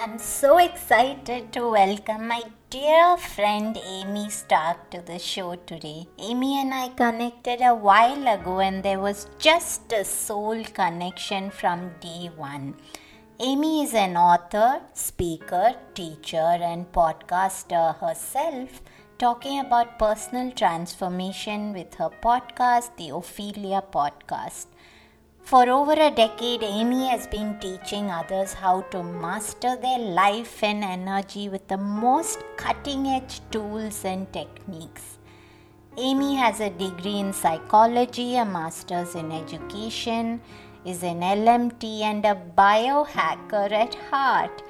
I'm so excited to welcome my dear friend Amy Stark to the show today. Amy and I connected a while ago, and there was just a soul connection from day one. Amy is an author, speaker, teacher, and podcaster herself, talking about personal transformation with her podcast, the Ophelia Podcast. For over a decade, Amy has been teaching others how to master their life and energy with the most cutting edge tools and techniques. Amy has a degree in psychology, a master's in education, is an LMT, and a biohacker at heart.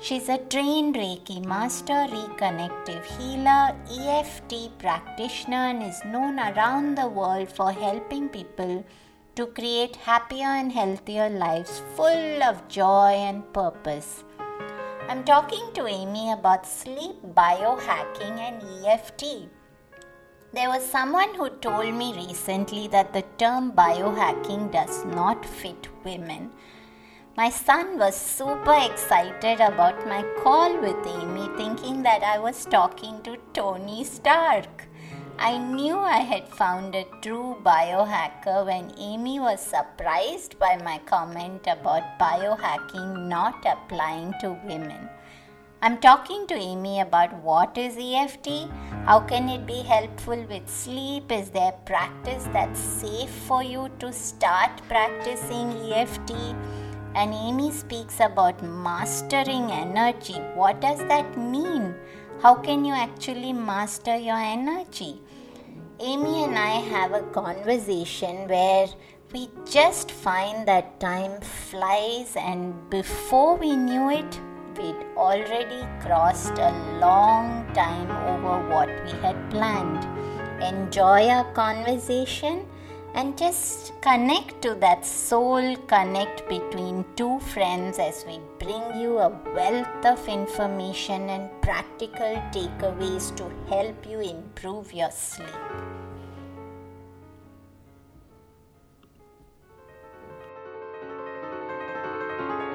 She's a trained Reiki master, reconnective healer, EFT practitioner, and is known around the world for helping people to create happier and healthier lives full of joy and purpose. I'm talking to Amy about sleep biohacking and EFT. There was someone who told me recently that the term biohacking does not fit women. My son was super excited about my call with Amy, thinking that I was talking to Tony Stark. I knew I had found a true biohacker when Amy was surprised by my comment about biohacking not applying to women. I'm talking to Amy about what is EFT, how can it be helpful with sleep, is there practice that's safe for you to start practicing EFT? And Amy speaks about mastering energy. What does that mean? How can you actually master your energy? Amy and I have a conversation where we just find that time flies, and before we knew it, we'd already crossed a long time over what we had planned. Enjoy our conversation and just connect to that soul connect between two friends as we bring you a wealth of information and practical takeaways to help you improve your sleep.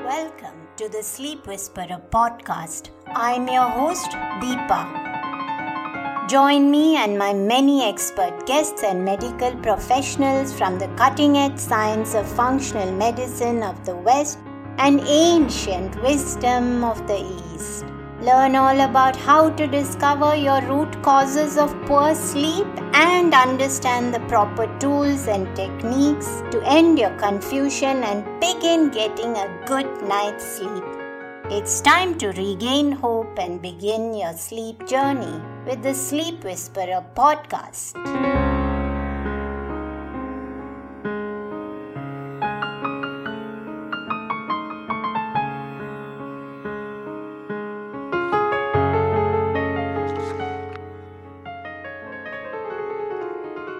Welcome to the Sleep Whisperer podcast. I'm your host, Deepa. Join me and my many expert guests and medical professionals from the cutting edge science of functional medicine of the West and ancient wisdom of the East. Learn all about how to discover your root causes of poor sleep and understand the proper tools and techniques to end your confusion and begin getting a good night's sleep. It's time to regain hope and begin your sleep journey with the Sleep Whisperer podcast.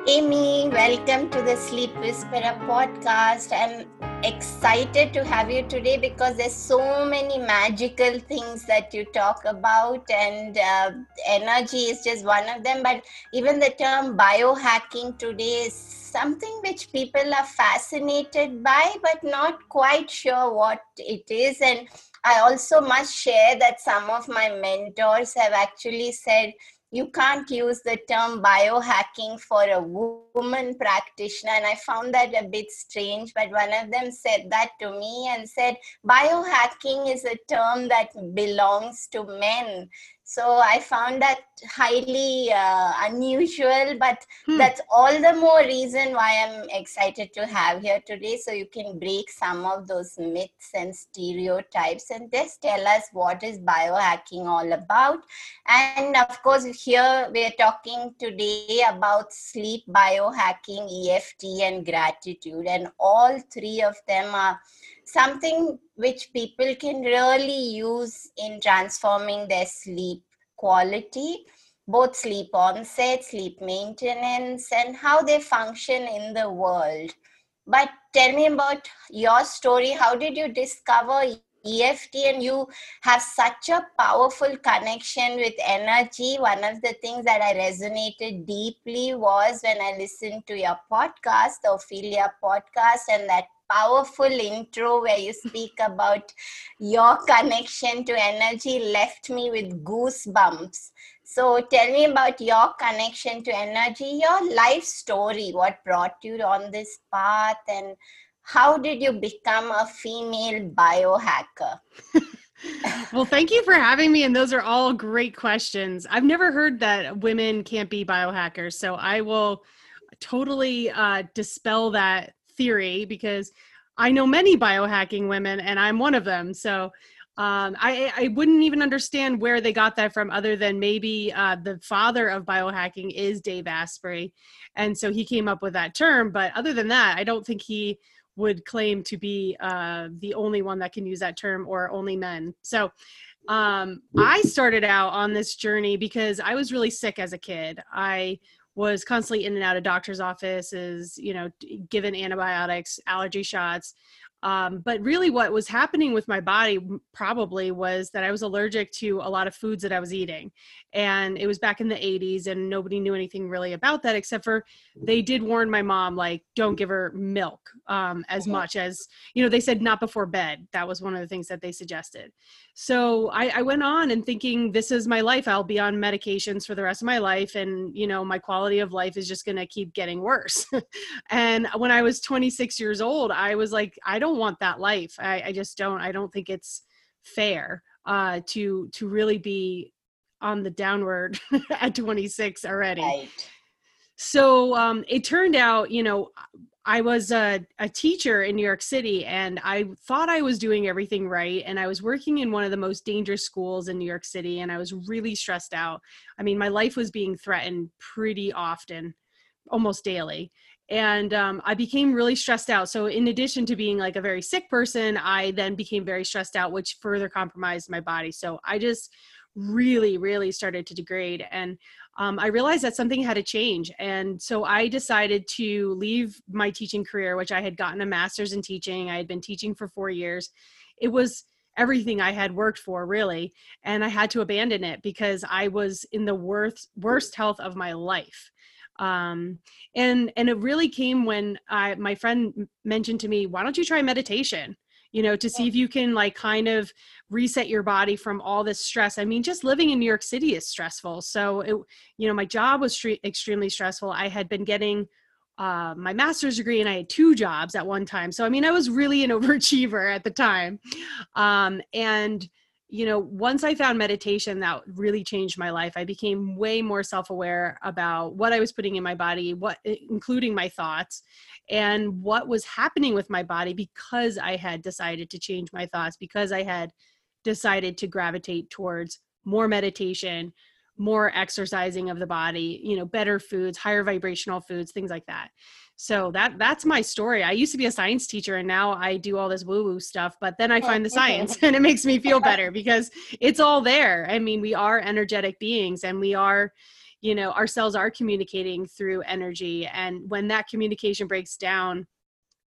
Amy, welcome to the Sleep Whisperer podcast. I'm excited to have you today because there's so many magical things that you talk about, and uh, energy is just one of them. But even the term biohacking today is something which people are fascinated by, but not quite sure what it is. And I also must share that some of my mentors have actually said you can't use the term biohacking for a woman practitioner. And i found that a bit strange but one of them said that to me and said biohacking is a term that belongs to men so i found that highly uh, unusual but hmm. that's all the more reason why i'm excited to have here today. So you can break some of those myths and stereotypes and just tell us what is biohacking all about. And of course here we're talking today about sleep biohacking eft and gratitude. And all three of them are something which people can really use in transforming their sleep quality, both sleep onset, sleep maintenance, and how they function in the world. But tell me about your story. How did you discover EFT and you have such a powerful connection with energy. One of the things that I resonated deeply was when I listened to your podcast, the Ophelia podcast, and that powerful intro where you speak about your connection to energy left me with goosebumps. So tell me about your connection to energy, your life story, what brought you on this path, and how did you become a female biohacker? well, thank you for having me. And those are all great questions. I've never heard that women can't be biohackers. So I will totally uh, dispel that theory because I know many biohacking women and I'm one of them. So um, I, I wouldn't even understand where they got that from other than maybe uh, the father of biohacking is Dave Asprey. And so he came up with that term. But other than that, I don't think he would claim to be uh, the only one that can use that term or only men. So um, I started out on this journey because I was really sick as a kid. I was constantly in and out of doctor's offices, you know, given antibiotics, allergy shots. Um, but really, what was happening with my body probably was that I was allergic to a lot of foods that I was eating. And it was back in the 80s, and nobody knew anything really about that, except for they did warn my mom, like, don't give her milk um, as mm-hmm. much as, you know, they said not before bed. That was one of the things that they suggested. So I, I went on and thinking, this is my life. I'll be on medications for the rest of my life. And, you know, my quality of life is just going to keep getting worse. and when I was 26 years old, I was like, I don't don't want that life. I, I just don't. I don't think it's fair uh, to to really be on the downward at 26 already. Right. So um, it turned out, you know, I was a, a teacher in New York City and I thought I was doing everything right. And I was working in one of the most dangerous schools in New York City and I was really stressed out. I mean, my life was being threatened pretty often, almost daily and um, i became really stressed out. So in addition to being like a very sick person i then became very stressed out which further compromised my body. So i just really really started to degrade. And um, i realized that something had to change. And so i decided to leave my teaching career which i had gotten a master's in teaching. I had been teaching for four years. It was everything i had worked for really. And i had to abandon it because i was in the worst worst health of my life um, and and it really came when I my friend mentioned to me, why don't you try meditation? You know, to see if you can like kind of reset your body from all this stress. I mean, just living in New York City is stressful. So it, you know, my job was tre- extremely stressful. I had been getting uh, my master's degree and I had two jobs at one time. So I mean, I was really an overachiever at the time, um, and you know, once I found meditation, that really changed my life. I became way more self aware about what I was putting in my body, what, eh, including my thoughts, and what was happening with my body because I had decided to change my thoughts, because I had decided to gravitate towards more meditation, more exercising of the body, you know, better foods, higher vibrational foods, things like that. So that that's my story. I used to be a science teacher and now i do all this woo woo stuff but then i oh, find the science and it makes me feel better because it's all there. I mean we are energetic beings and we are you know our cells are communicating through energy and when that communication breaks down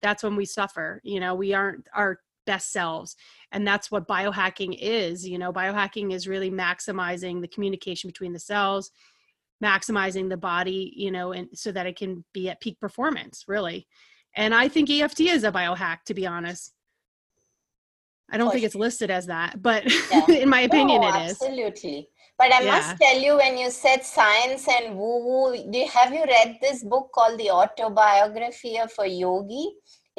that's when we suffer. You know we aren't our best selves and that's what biohacking is you know biohacking is really maximizing the communication between the cells maximizing the body you know and so that it can be at peak performance really and i think eft is a biohack to be honest i don't think it's listed as that but yeah. in my opinion no, it absolutely. but i yeah. must tell you when you said science and woo woo have you read this book called the autobiography of a yogi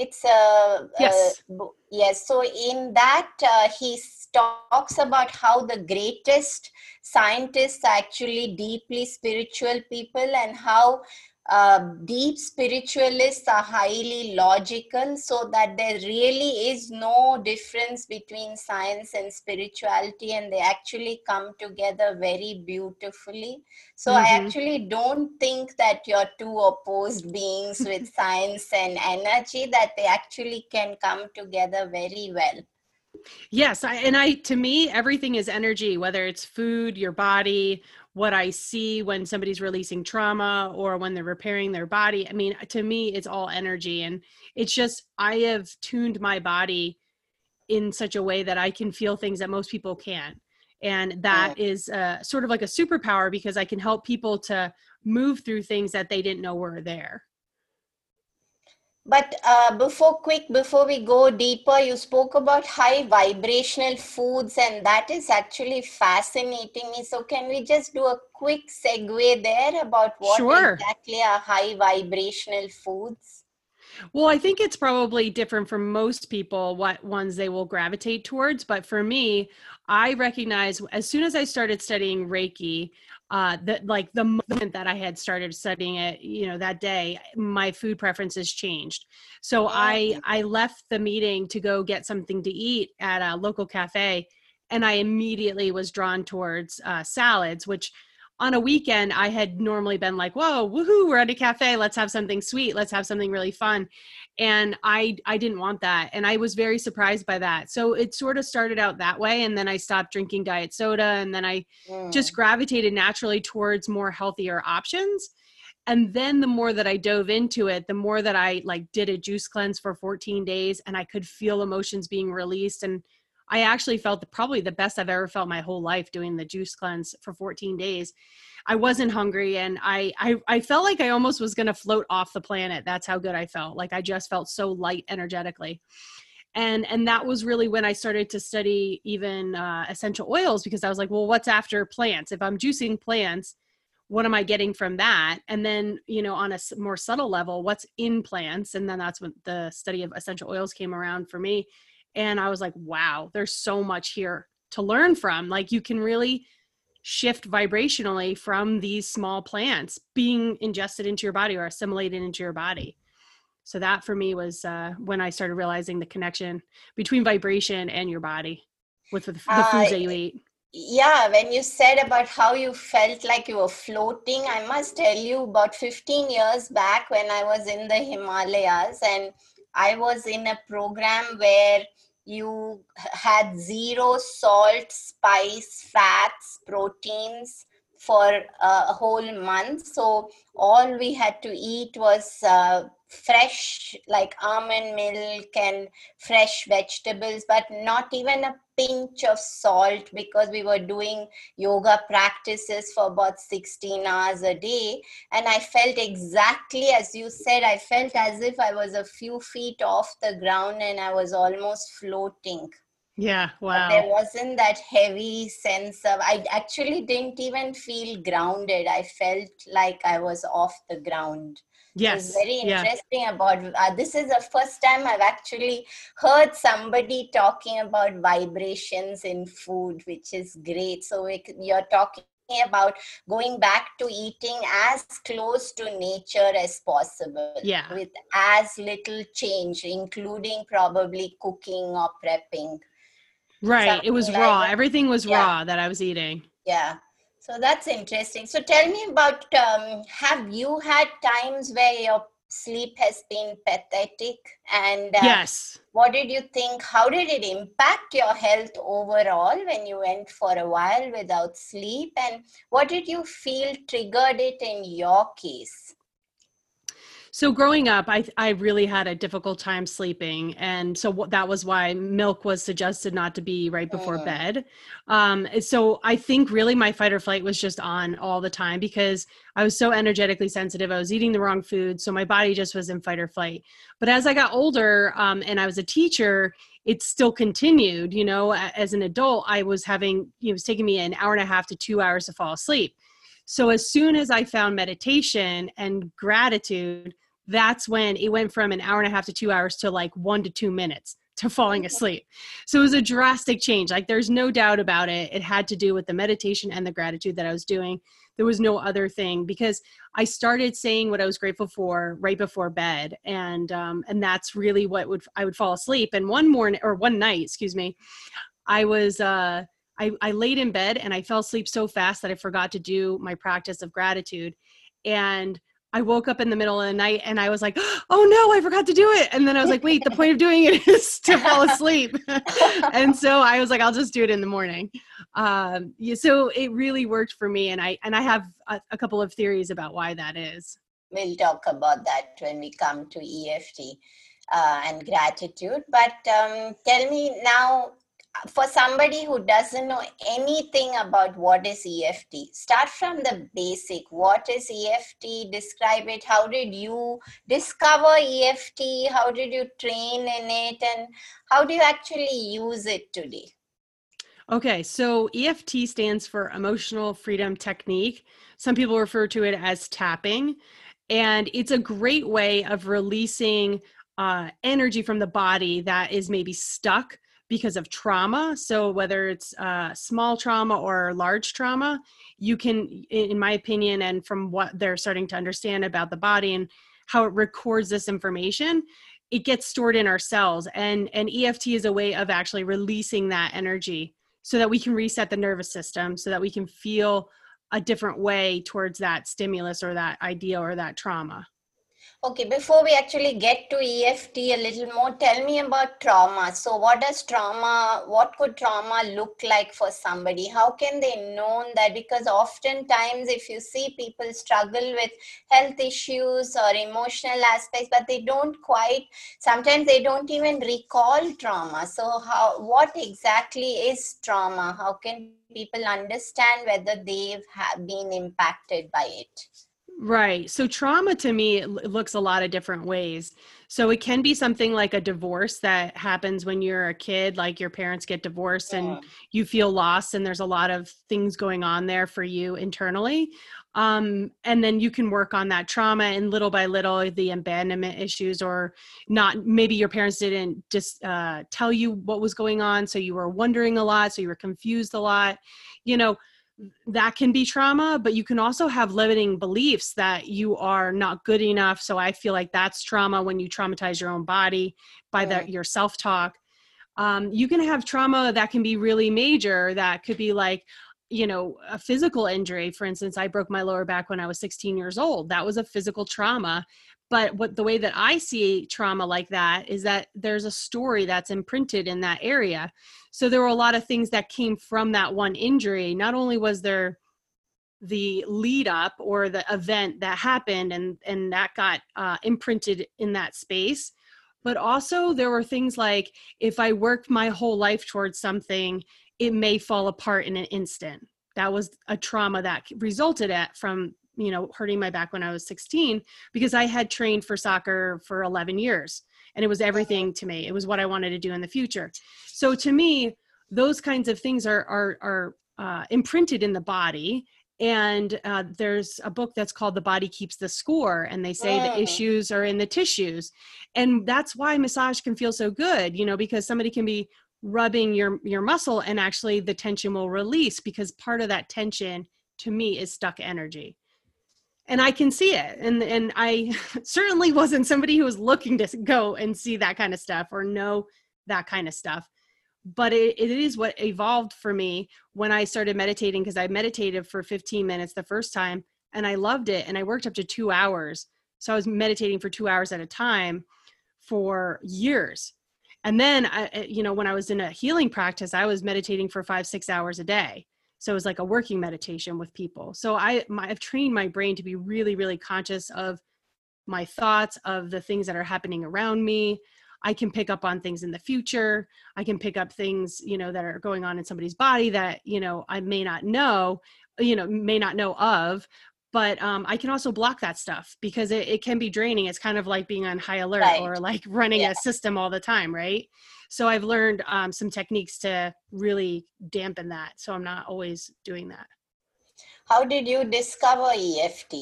it's a yes, a, yes so in that uh, he talks about how the greatest scientists are actually deeply spiritual people and how uh, deep spiritualists are highly logical so that there really is no difference between science and spirituality and they actually come together very beautifully so mm-hmm. i actually don't think that you're two opposed beings with science and energy that they actually can come together very well Yes, I, and I to me everything is energy, whether it's food, your body, what I see when somebody's releasing trauma or when they're repairing their body. I mean, to me it's all energy and it's just I have tuned my body in such a way that I can feel things that most people can't. And that Mm. is uh, sort of like a superpower because I can help people to move through things that they didn't know were there. But uh, before, quick, before we go deeper, you spoke about high vibrational foods, and that is actually fascinating me. So, can we just do a quick segue there about what Sure. exactly are high vibrational foods? Well, I think it's probably different for most people what ones they will gravitate towards. But for me, I recognize as soon as I started studying Reiki, uh, that like the moment that I had started studying it, you know, that day, my food preferences changed. So I Mm. I left the meeting to go get something to eat at a local cafe, and I immediately was drawn towards uh, salads, which on a weekend I had normally been like, "Whoa, woohoo, we're at a cafe, let's have something sweet, let's have something really fun." And I I didn't want that, and I was very surprised by that. So it sort of started out that way, and then I stopped drinking diet soda, and then I just Mm. gravitated naturally towards more healthier options. And then the more that I dove into it, the more that I like did a juice cleanse for 14 days and I could feel emotions being released and I actually felt the, probably the best I've ever felt my whole life doing the juice cleanse for 14 days. I wasn't hungry and I I, I felt like I almost was going to float off the planet. That's how good I felt. Like I just felt so light energetically and and that was really when i started to study even uh, essential oils because i was like well what's after plants if i'm juicing plants what am i getting from that and then you know on a more subtle level what's in plants and then that's when the study of essential oils came around for me and i was like wow there's so much here to learn from like you can really shift vibrationally from these small plants being ingested into your body or assimilated into your body so that for me was uh, when I started realizing the connection between vibration and your body with the, the Uh, foods that you eat. Yeah, when you said about how you felt like you were floating, I must tell you about 15 years back when I was in the Himalayas and I was in a program where you had zero salt, spice, fats, proteins for a whole month. So all we had to eat was uh, fresh, like almond milk and fresh vegetables, but not even a pinch of salt because we were doing yoga practices for about 16 hours a day. And I felt exactly as you said, I felt as if I was a few feet off the ground and I was almost floating. Yeah, But there wasn't that heavy sense of, I actually didn't even feel grounded. I felt like I was off the ground. Yes. very Yeah. interesting about uh, this is the first time I've actually heard somebody talking about vibrations in food, which is great. So we, you're talking about going back to eating as close to nature as possible Yeah. with as little change, including probably cooking or prepping. Right. It was like raw. that. Everything was Yeah. raw that I was eating. Yeah. So that's interesting. So tell me about um, have you had times where your sleep has been pathetic? And uh, Yes. what did you think? How did it impact your health overall when you went for a while without sleep? And what did you feel triggered it in your case? So growing up, I I really had a difficult time sleeping, and so what, that was why milk was suggested not to be right before Mm. bed. Um, so I think really my fight or flight was just on all the time because I was so energetically sensitive. I was eating the wrong food, so my body just was in fight or flight. But as I got older, um, and I was a teacher, it still continued. You know, as an adult, I was having you know, it was taking me an hour and a half to two hours to fall asleep. So as soon as I found meditation and gratitude, that's when it went from an hour and a half to two hours to like one to two minutes to falling asleep. So it was a drastic change. Like there's no doubt about it. It had to do with the meditation and the gratitude that I was doing. There was no other thing because I started saying what I was grateful for right before bed, and um, and that's really what would I would fall asleep. And one morning or one night, excuse me, I was uh, I, I laid in bed and I fell asleep so fast that I forgot to do my practice of gratitude. And I woke up in the middle of the night and I was like, oh no, I forgot to do it. And then I was like, wait, the point of doing it is to fall asleep. and so I was like, I'll just do it in the morning. Um, yeah, so it really worked for me. And I, and I have a, a couple of theories about why that is. We'll talk about that when we come to EFT. uh, and gratitude. But um, tell me now, for somebody who doesn't know anything about what is EFT, start from the basic. What is EFT? Describe it. How did you discover EFT? How did you train in it? And how do you actually use it today? Okay, so EFT stands for Emotional Freedom Technique. Some people refer to it as tapping. And it's a great way of releasing uh, energy from the body that is maybe stuck because of trauma. So, whether it's uh, small trauma or large trauma, you can, in my opinion, and from what they're starting to understand about the body and how it records this information, it gets stored in our cells. And, and EFT is a way of actually releasing that energy so that we can reset the nervous system, so that we can feel a different way towards that stimulus or that idea or that trauma. Okay, before we actually get to EFT a little more, tell me about trauma. So, what does trauma, what could trauma look like for somebody? How can they know that? Because oftentimes, if you see people struggle with health issues or emotional aspects, but they don't quite, sometimes they don't even recall trauma. So, how, what exactly is trauma? How can people understand whether they've been impacted by it? Right. So trauma to me it looks a lot of different ways. So it can be something like a divorce that happens when you're a kid, like your parents get divorced yeah. and you feel lost and there's a lot of things going on there for you internally. Um, and then you can work on that trauma and little by little the abandonment issues or not maybe your parents didn't just uh, tell you what was going on so you were wondering a lot so you were confused a lot you know that can be trauma, but you can also have limiting beliefs that you are not good enough. So I feel like that's trauma when you traumatize your own body by yeah. the, your self talk. Um, you can have trauma that can be really major, that could be like, you know, a physical injury. For instance, I broke my lower back when I was 16 years old. That was a physical trauma but what the way that i see trauma like that is that there's a story that's imprinted in that area. So there were a lot of things that came from that one injury. Not only was there the lead up or the event that happened and and that got uh, imprinted in that space but also there were things like if i work my whole life towards something it may fall apart in an instant. That was a trauma that resulted at from you know hurting my back when i was 16 because i had trained for soccer for 11 years and it was everything to me. It was what i wanted to do in the future. So to me those kinds of things are are are uh, imprinted in the body and uh, there's a book that's called the body keeps the score and they say the issues are in the tissues. And that's why massage can feel so good you know because somebody can be rubbing your your muscle and actually the tension will release because part of that tension to me is stuck energy and I can see it. And and I certainly wasn't somebody who was looking to go and see that kind of stuff or know that kind of stuff. But it, it is what evolved for me when I started meditating because I meditated for 15 minutes the first time and I loved it. And I worked up to two hours. So I was meditating for two hours at a time for years. And then, I, eh, you know, when I was in a healing practice, I was meditating for five, six hours a day so it's like a working meditation with people so i my, i've trained my brain to be really really conscious of my thoughts of the things that are happening around me i can pick up on things in the future i can pick up things you know that are going on in somebody's body that you know i may not know you know may not know of but um, I can also block that stuff because it, it, can be draining. It's kind of like being on high alert right. or like running yeah. a system all the time, right? So I've learned um, some techniques to really dampen that. So I'm not always doing that. How did you discover EFT?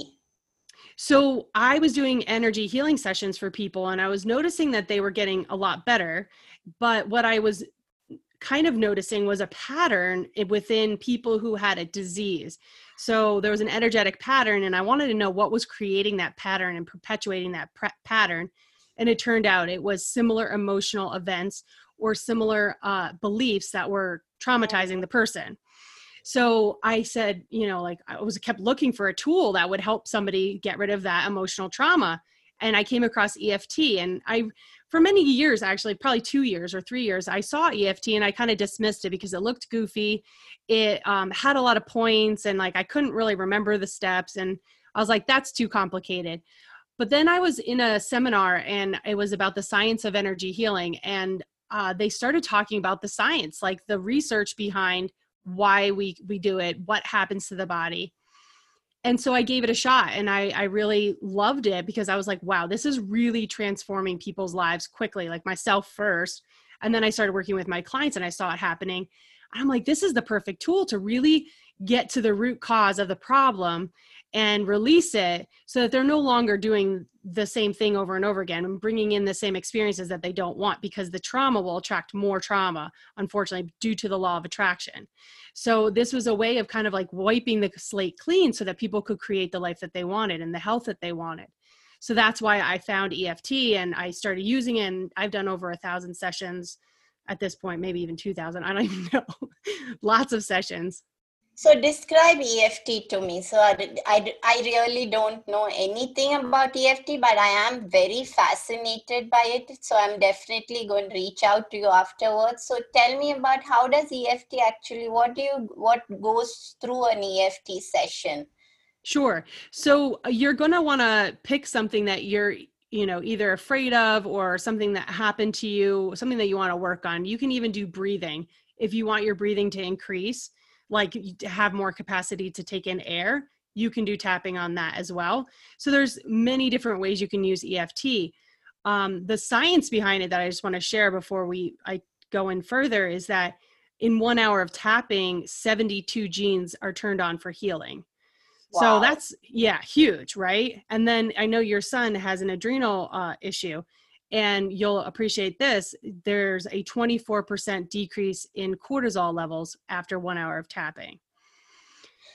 So I was doing energy healing sessions for people and I was noticing that they were getting a lot better. But what I was kind of noticing was a pattern within people who had a disease. So there was an energetic pattern, and I wanted to know what was creating that pattern and perpetuating that pre- pattern. And it turned out it was similar emotional events or similar uh, beliefs that were traumatizing the person. So I said, you know, like I was kept looking for a tool that would help somebody get rid of that emotional trauma. And I came across EFT, and I for many years actually probably two years or three years i saw eft and i kind of dismissed it because it looked goofy it um, had a lot of points and like i couldn't really remember the steps and i was like that's too complicated but then i was in a seminar and it was about the science of energy healing and uh, they started talking about the science like the research behind why we we do it what happens to the body. And so i gave it a shot and i i really loved it because i was like wow this is really transforming people's lives quickly like myself first. And then i started working with my clients and i saw it happening. I'm like this is the perfect tool to really get to the root cause of the problem and release it so that they're no longer doing the same thing over and over again and bringing in the same experiences that they don't want because the trauma will attract more trauma unfortunately due to the law of attraction. So this was a way of kind of like wiping the slate clean so that people could create the life that they wanted and the health that they wanted. So that's why i found eft and i started using it and i've done over a thousand sessions at this point maybe even 2000 i don't even know lots of sessions so describe EFT to me. So I, I, I really don't know anything about EFT, but I am very fascinated by it. So I'm definitely going to reach out to you afterwards. So tell me about how does EFT actually, what do you, what goes through an EFT session? Sure. So uh, you're going to want to pick something that you're you know either afraid of or something that happened to you something that you want to work on you can even do breathing if you want your breathing to increase like have more capacity to take in air you can do tapping on that as well. So there's many different ways you can use eft um, the science behind it that i just want to share before we i go in further is that in one hour of tapping 72 genes are turned on for healing. Wow. so that's yeah huge right? And then i know your son has an adrenal uh, issue and you'll appreciate this there's a 24% decrease in cortisol levels after one hour of tapping.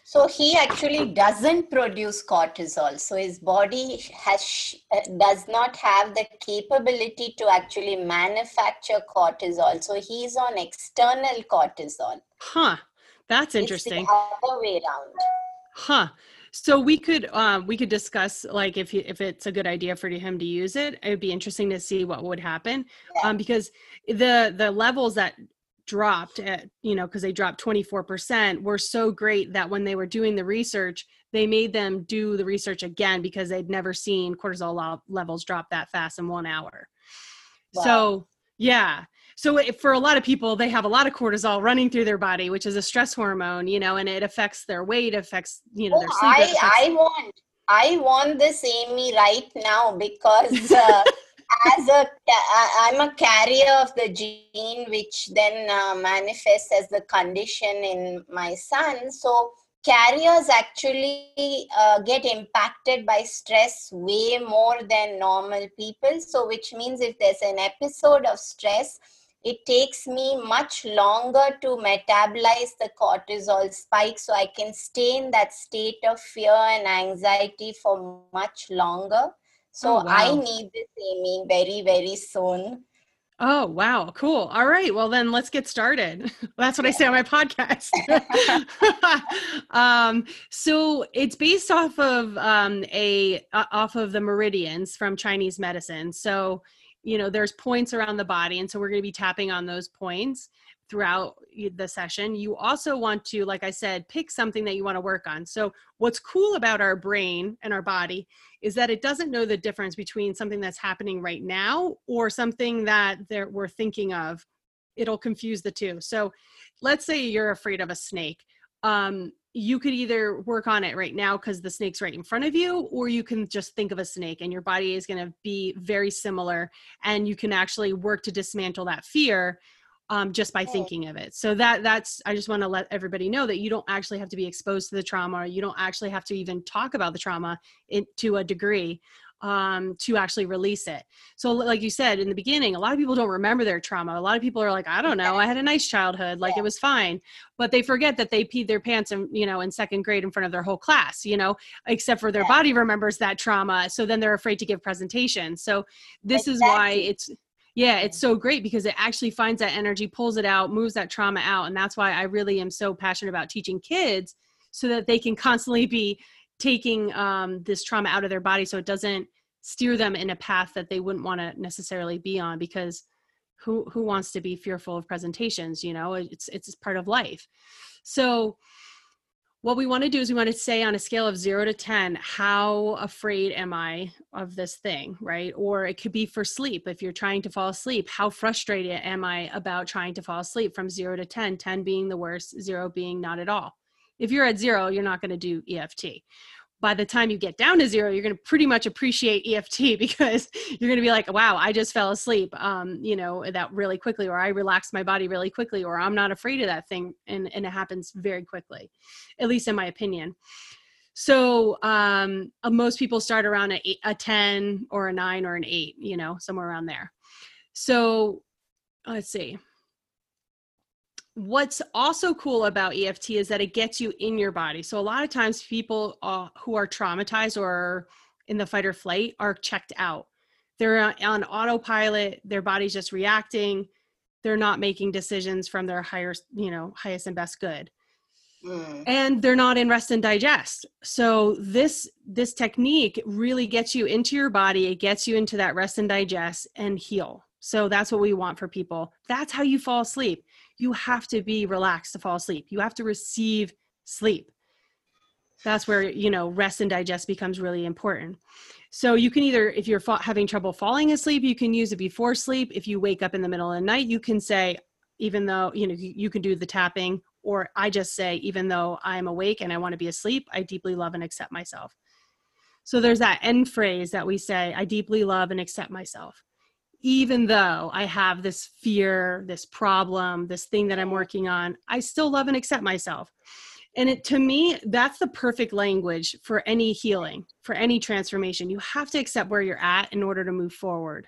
So he actually doesn't produce cortisol so his body has uh, does not have the capability to actually manufacture cortisol so he's on external cortisol. Huh that's interesting it's the other way around. Huh so we could um, we could discuss like if if it's a good idea for him to use it. It would be interesting to see what would happen yeah. um, because the the levels that dropped at you know because they dropped 24% were so great that when they were doing the research they made them do the research again because they'd never seen cortisol levels drop that fast in one hour wow. so yeah so for a lot of people they have a lot of cortisol running through their body which is a stress hormone you know and it affects their weight affects you know oh, their sleep I, I want i want this amy right now because uh, as a i'm a carrier of the gene which then uh, manifests as the condition in my son. So carriers actually uh, get impacted by stress way more than normal people. So which means if there's an episode of stress it takes me much longer to metabolize the cortisol spike so i can stay in that state of fear and anxiety for much longer so oh, wow. i need this amy very very soon Oh, wow. Cool. All right. Well, then let's get started. That's what I say on my podcast. um, so it's based off of um, a uh, off of the meridians from Chinese medicine. So you know there's points around the body and so we're going to be tapping on those points throughout the session. You also want to like i said pick something that you want to work on. So what's cool about our brain and our body is that it doesn't know the difference between something that's happening right now or something that we're thinking of. It'll confuse the two. So let's say you're afraid of a snake. Um, you could either work on it right now because the snake's right in front of you, or you can just think of a snake and your body is going to be very similar. And you can actually work to dismantle that fear um, just by thinking of it. So that that's I just want to let everybody know that you don't actually have to be exposed to the trauma. You don't actually have to even talk about the trauma in, to a degree um, to actually release it. So, like you said in the beginning, a lot of people don't remember their trauma. A lot of people are like, I don't know, I had a nice childhood, like it was fine, but they forget that they peed their pants in, you know, in second grade in front of their whole class, you know, except for their body remembers that trauma. So then they're afraid to give presentations. So this exactly. is why it's yeah it's so great because it actually finds that energy pulls it out moves that trauma out and that's why i really am so passionate about teaching kids so that they can constantly be taking um, this trauma out of their body so it doesn't steer them in a path that they wouldn't want to necessarily be on because who who wants to be fearful of presentations you know it's it's part of life so what we want to do is we want to say on a scale of zero to 10, how afraid am I of this thing, right? Or it could be for sleep. If you're trying to fall asleep, how frustrated am I about trying to fall asleep from zero to 10, 10 being the worst, zero being not at all. If you're at zero, you're not going to do EFT by the time you get down to zero, you're going to pretty much appreciate EFT because you're going to be like, wow, I just fell asleep, um, you know, that really quickly, or I relaxed my body really quickly, or I'm not afraid of that thing. And, and it happens very quickly, at least in my opinion. So um, uh, most people start around a, a 10 or a nine or an eight, you know, somewhere around there. So let's see what's also cool about EFT is that it gets you in your body. So a lot of times people uh, who are traumatized or in the fight or flight are checked out. They're on autopilot, their body's just reacting. They're not making decisions from their higher, you know, highest and best good. Mm. And they're not in rest and digest. So this this technique really gets you into your body, it gets you into that rest and digest and heal. So that's what we want for people. That's how you fall asleep you have to be relaxed to fall asleep. You have to receive sleep. That's where, you know, rest and digest becomes really important. So you can either, if you're fa- having trouble falling asleep, you can use it before sleep. If you wake up in the middle of the night, you can say, even though, you know, you, you can do the tapping, or I just say, even though I'm awake and I want to be asleep, I deeply love and accept myself. So there's that end phrase that we say, I deeply love and accept myself even though I have this fear, this problem, this thing that I'm working on, I still love and accept myself. And it, to me, that's the perfect language for any healing, for any transformation. You have to accept where you're at in order to move forward.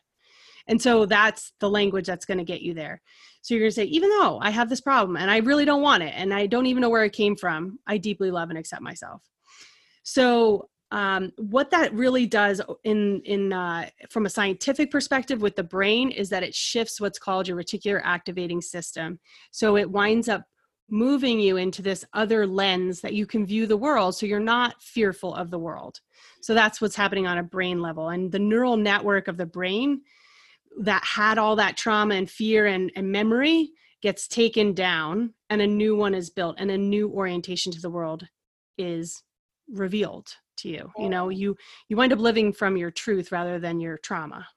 And so that's the language that's going to get you there. So you're going to say, even though I have this problem and I really don't want it and I don't even know where it came from, I deeply love and accept myself. So um, what that really does in in uh, from a scientific perspective with the brain is that it shifts what's called your reticular activating system. So it winds up moving you into this other lens that you can view the world so you're not fearful of the world. So that's what's happening on a brain level. And the neural network of the brain that had all that trauma and fear and, and memory gets taken down and a new one is built and a new orientation to the world is revealed to you you know you you wind up living from your truth rather than your trauma.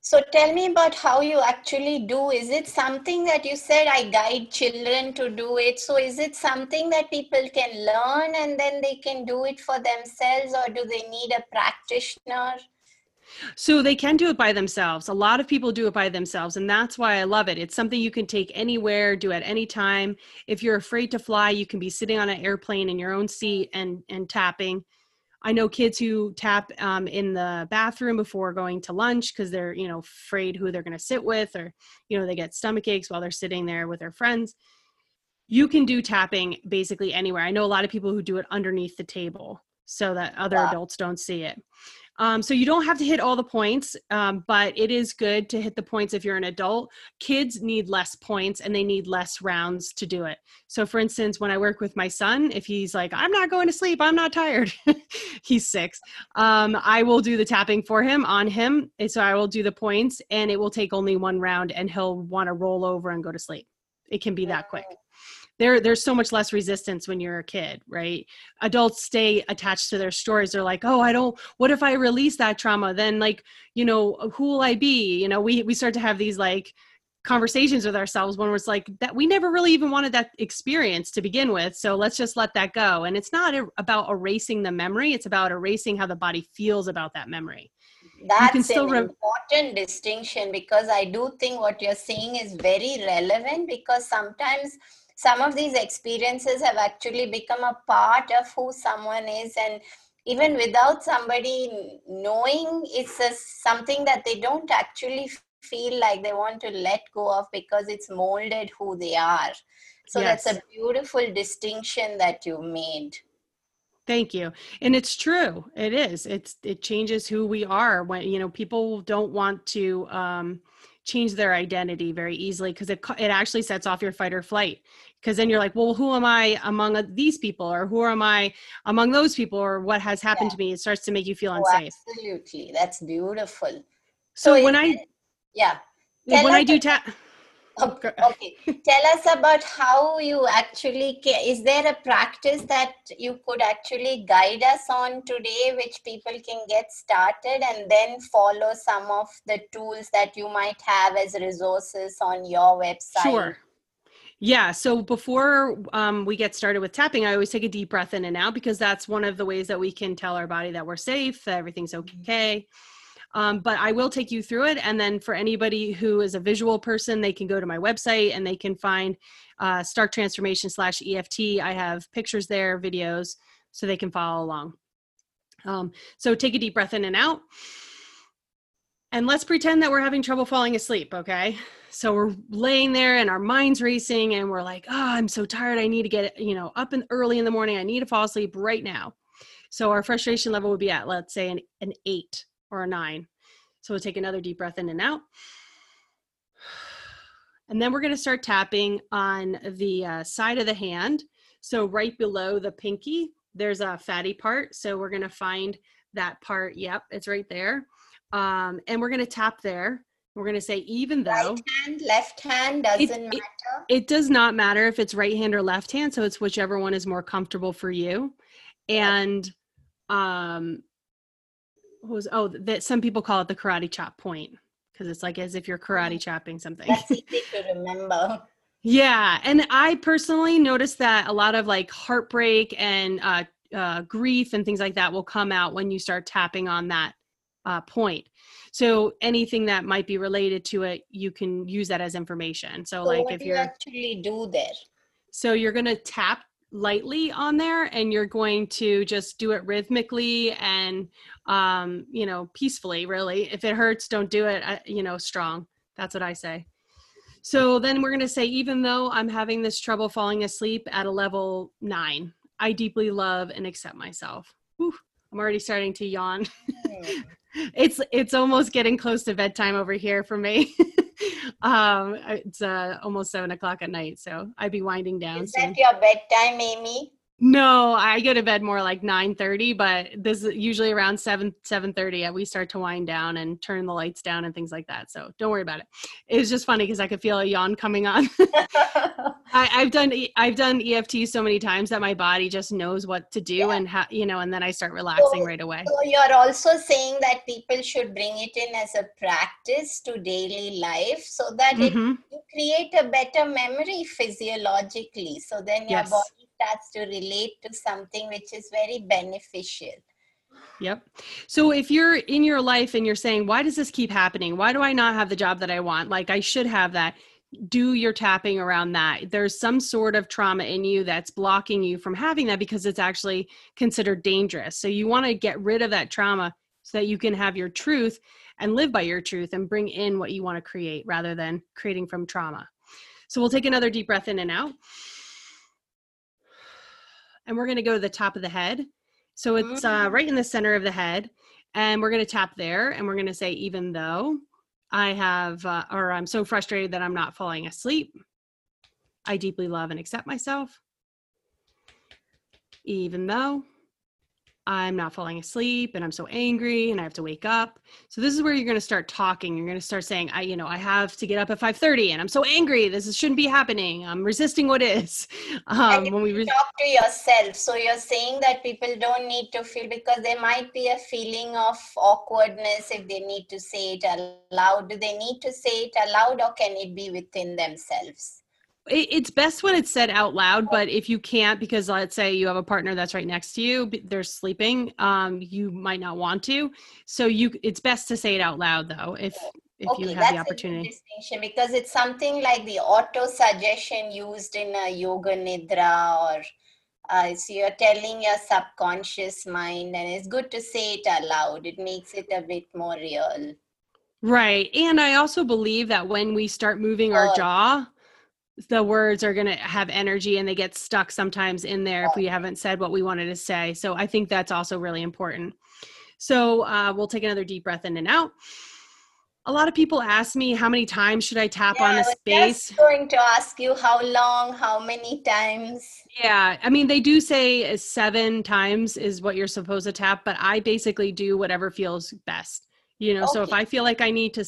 So tell me about how you actually do. Is it something that you said i guide children to do it so is it something that people can learn and then they can do it for themselves or do they need a practitioner so they can do it by themselves. A lot of people do it by themselves, and that's why I love it. It's something you can take anywhere, do at any time. If you're afraid to fly, you can be sitting on an airplane in your own seat and and tapping. I know kids who tap um, in the bathroom before going to lunch because they're you know afraid who they're going to sit with, or you know they get stomach aches while they're sitting there with their friends. You can do tapping basically anywhere. I know a lot of people who do it underneath the table so that other wow. adults don't see it. Um, so you don't have to hit all the points, um, but it is good to hit the points if you're an adult. Kids need less points and they need less rounds to do it. So, for instance, when I work with my son, if he's like, I'm not going to sleep, I'm not tired, he's six, um, I will do the tapping for him on him. And so I will do the points and it will take only one round and he'll want to roll over and go to sleep. It can be that quick there there's so much less resistance when you're a kid right? Adults stay attached to their stories. They're like oh i don't what if i release that trauma? Then like you know who will i be? You know we we start to have these like conversations with ourselves when it's like that we never really even wanted that experience to begin with so let's just let that go. And it's not about erasing the memory it's about erasing how the body feels about that memory. That's an re- important distinction because i do think what you're saying is very relevant because sometimes some of these experiences have actually become a part of who someone is and even without somebody knowing it's a, something that they don't actually feel like they want to let go of because it's molded who they are. So yes. that's a beautiful distinction that you made. Thank you. And it's true. It is. It's it changes who we are when you know people don't want to um change their identity very easily because it, it actually sets off your fight or flight. Because then you're like well who am i among uh, these people? Or who am i among those people? Or what has happened yeah. to me? It starts to make you feel oh, unsafe. absolutely. That's beautiful. So, so when i yeah. Tell when i do tap Okay. okay. Tell us about how you actually is there a practice that you could actually guide us on today which people can get started and then follow some of the tools that you might have as resources on your website? Sure. Yeah. So before um, we get started with tapping, I always take a deep breath in and out because that's one of the ways that we can tell our body that we're safe, that everything's mm-hmm. Um, but I will take you through it. And then for anybody who is a visual person, they can go to my website and they can find uh, Stark Transformation slash EFT. I have pictures there, videos, so they can follow along. Um, so take a deep breath in and out. And let's pretend that we're having trouble falling asleep, okay? So we're laying there and our mind's racing and we're like, oh, I'm so tired. I need to get, you know, up and early in the morning. I need to fall asleep right now. So our frustration level would be at, let's say, an, an eight or a nine. So we'll take another deep breath in and out. And then we're going to start tapping on the uh, side of the hand. So right below the pinky, there's a fatty part. So we're going to find that part. Yep, it's right there. Um, and we're going to tap there. We're going to say, even though right hand, left hand doesn't it, matter. It, it, does not matter if it's right hand or left hand. So it's whichever one is more comfortable for you. And um, was oh that some people call it the karate chop point because it's like as if you're karate mm. chopping something. That's easy to remember. Yeah, and I personally noticed that a lot of like heartbreak and uh, uh, grief and things like that will come out when you start tapping on that uh, point. So anything that might be related to it, you can use that as information. So, so like if you're you actually do there. So you're gonna tap lightly on there and you're going to just do it rhythmically and um you know peacefully really. If it hurts don't do it uh, you know strong. That's what i say. So then we're going to say even though i'm having this trouble falling asleep at a level 9 i deeply love and accept myself. Whew, i'm already starting to yawn. Hmm. it's it's almost getting close to bedtime over here for me um, it's uh, almost seven o'clock at night, so I'd be winding down. Is soon. that your bedtime, Amy? No, I go to bed more like nine thirty, but this is usually around seven seven thirty. We start to wind down and turn the lights down and things like that. So don't worry about it. It was just funny because I could feel a yawn coming on. I, have done I've done EFT so many times that my body just knows what to do yeah. and how you know, and then I start relaxing so, right away. So you're also saying that people should bring it in as a practice to daily life so that mm-hmm. it you create a better memory physiologically. So then your yes. body starts to relate to something which is very beneficial. Yep. So if you're in your life and you're saying, why does this keep happening? Why do I not have the job that I want? Like I should have that. Do your tapping around that. There's some sort of trauma in you that's blocking you from having that because it's actually considered dangerous. So you want to get rid of that trauma so that you can have your truth and live by your truth and bring in what you want to create rather than creating from trauma. So we'll take another deep breath in and out and we're going to go to the top of the head. So it's uh, mm. right in the center of the head. And we're going to tap there and we're going to say, even though I have, uh, or I'm so frustrated that I'm not falling asleep, I deeply love and accept myself. Even though I'm not falling asleep and I'm so angry and I have to wake up. So this is where you're going to start talking. You're going to start saying, I, you know, I have to get up at 5:30 and I'm so angry. This shouldn't be happening. I'm resisting what is. Um, when we re- talk to yourself. So you're saying that people don't need to feel because there might be a feeling of awkwardness if they need to say it aloud. Do they need to say it aloud or can it be within themselves? It's best when it's said out loud but if you can't because let's say you have a partner that's right next to you they're sleeping um you might not want to. So you it's best to say it out loud though if if okay, you have the opportunity. distinction because it's something like the auto suggestion used in a yoga nidra or uh, so you're telling your subconscious mind and it's good to say it aloud it makes it a bit more real. Right and i also believe that when we start moving our jaw the words are going to have energy and they get stuck sometimes in there if we haven't said what we wanted to say. So I think that's also really important. So uh, we'll take another deep breath in and out. A lot of people ask me how many times should I tap yeah, on a space. Going to ask you how long, how many times. Yeah, I mean they do say seven times is what you're supposed to tap, but I basically do whatever feels best. You know, okay. so if I feel like I need to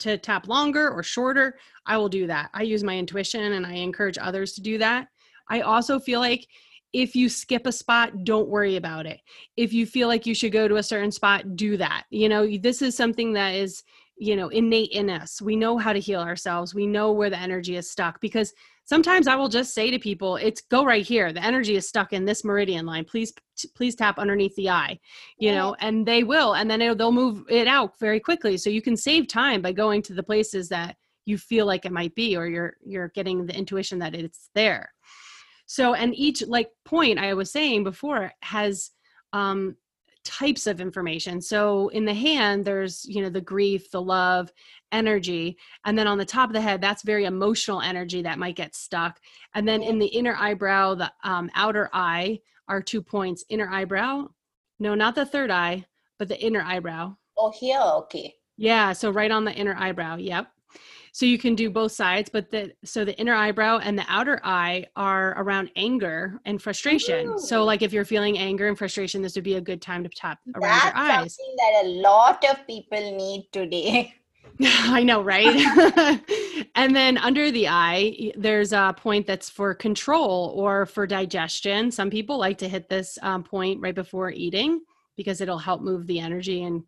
to tap longer or shorter, I will do that. I use my intuition and I encourage others to do that. I also feel like if you skip a spot, don't worry about it. If you feel like you should go to a certain spot, do that. You know, this is something that is, you know, innate in us. We know how to heal ourselves. We know where the energy is stuck because sometimes I will just say to people, it's go right here. The energy is stuck in this meridian line. Please, please tap underneath the eye, you yeah. know, and they will. And then they'll move it out very quickly. So you can save time by going to the places that you feel like it might be, or you're, you're getting the intuition that it's there. So, and each like point I was saying before has um, types of information. So in the hand, there's, you know, the grief, the love, energy. And then on the top of the head, that's very emotional energy that might get stuck. And then in the inner eyebrow, the um, outer eye are two points inner eyebrow. No, not the third eye, but the inner eyebrow. Oh, here. Okay. Yeah. So right on the inner eyebrow. Yep. So you can do both sides, but the so the inner eyebrow and the outer eye are around anger and frustration. Ooh. So like if you're feeling anger and frustration, this would be a good time to tap around That's your eyes. Something that a lot of people need today. I know, right? and then under the eye, there's a point that's for control or for digestion. Some people like to hit this um, point right before eating because it'll help move the energy and,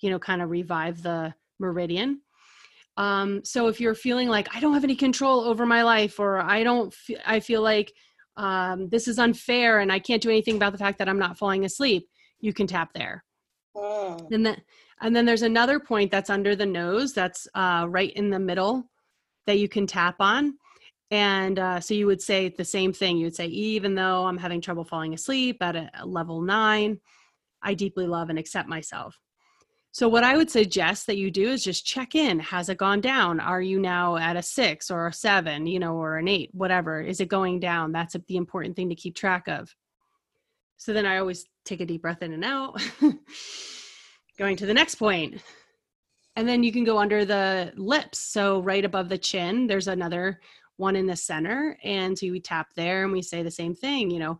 you know, kind of revive the meridian. Um, so if you're feeling like I don't have any control over my life, or I don't, f- I feel like um, this is unfair, and I can't do anything about the fact that I'm not falling asleep, you can tap there. Mm. And then, and then there's another point that's under the nose, that's uh, right in the middle, that you can tap on. And uh, so you would say the same thing. You would say, even though I'm having trouble falling asleep at a, a level nine, I deeply love and accept myself. So, what I would suggest that you do is just check in. Has it gone down? Are you now at a six or a seven, you know, or an eight, whatever? Is it going down? That's the important thing to keep track of. So, then I always take a deep breath in and out, going to the next point. And then you can go under the lips. So, right above the chin, there's another one in the center. And so we tap there and we say the same thing, you know,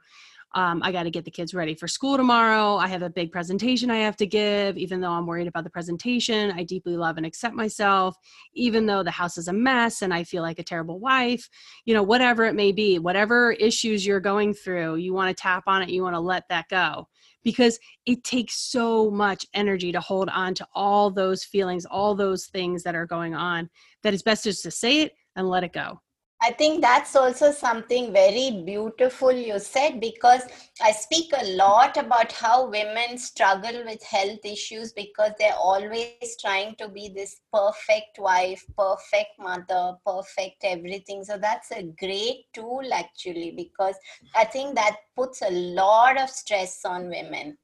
um, I got to get the kids ready for school tomorrow. I have a big presentation I have to give. Even though I'm worried about the presentation, I deeply love and accept myself. Even though the house is a mess and I feel like a terrible wife, you know, whatever it may be, whatever issues you're going through, you want to tap on it, you want to let that go because it takes so much energy to hold on to all those feelings, all those things that are going on, that it's best just to say it and let it go. I think that's also something very beautiful you said because I speak a lot about how women struggle with health issues because they're always trying to be this perfect wife, perfect mother, perfect everything. So that's a great tool actually because I think that puts a lot of stress on women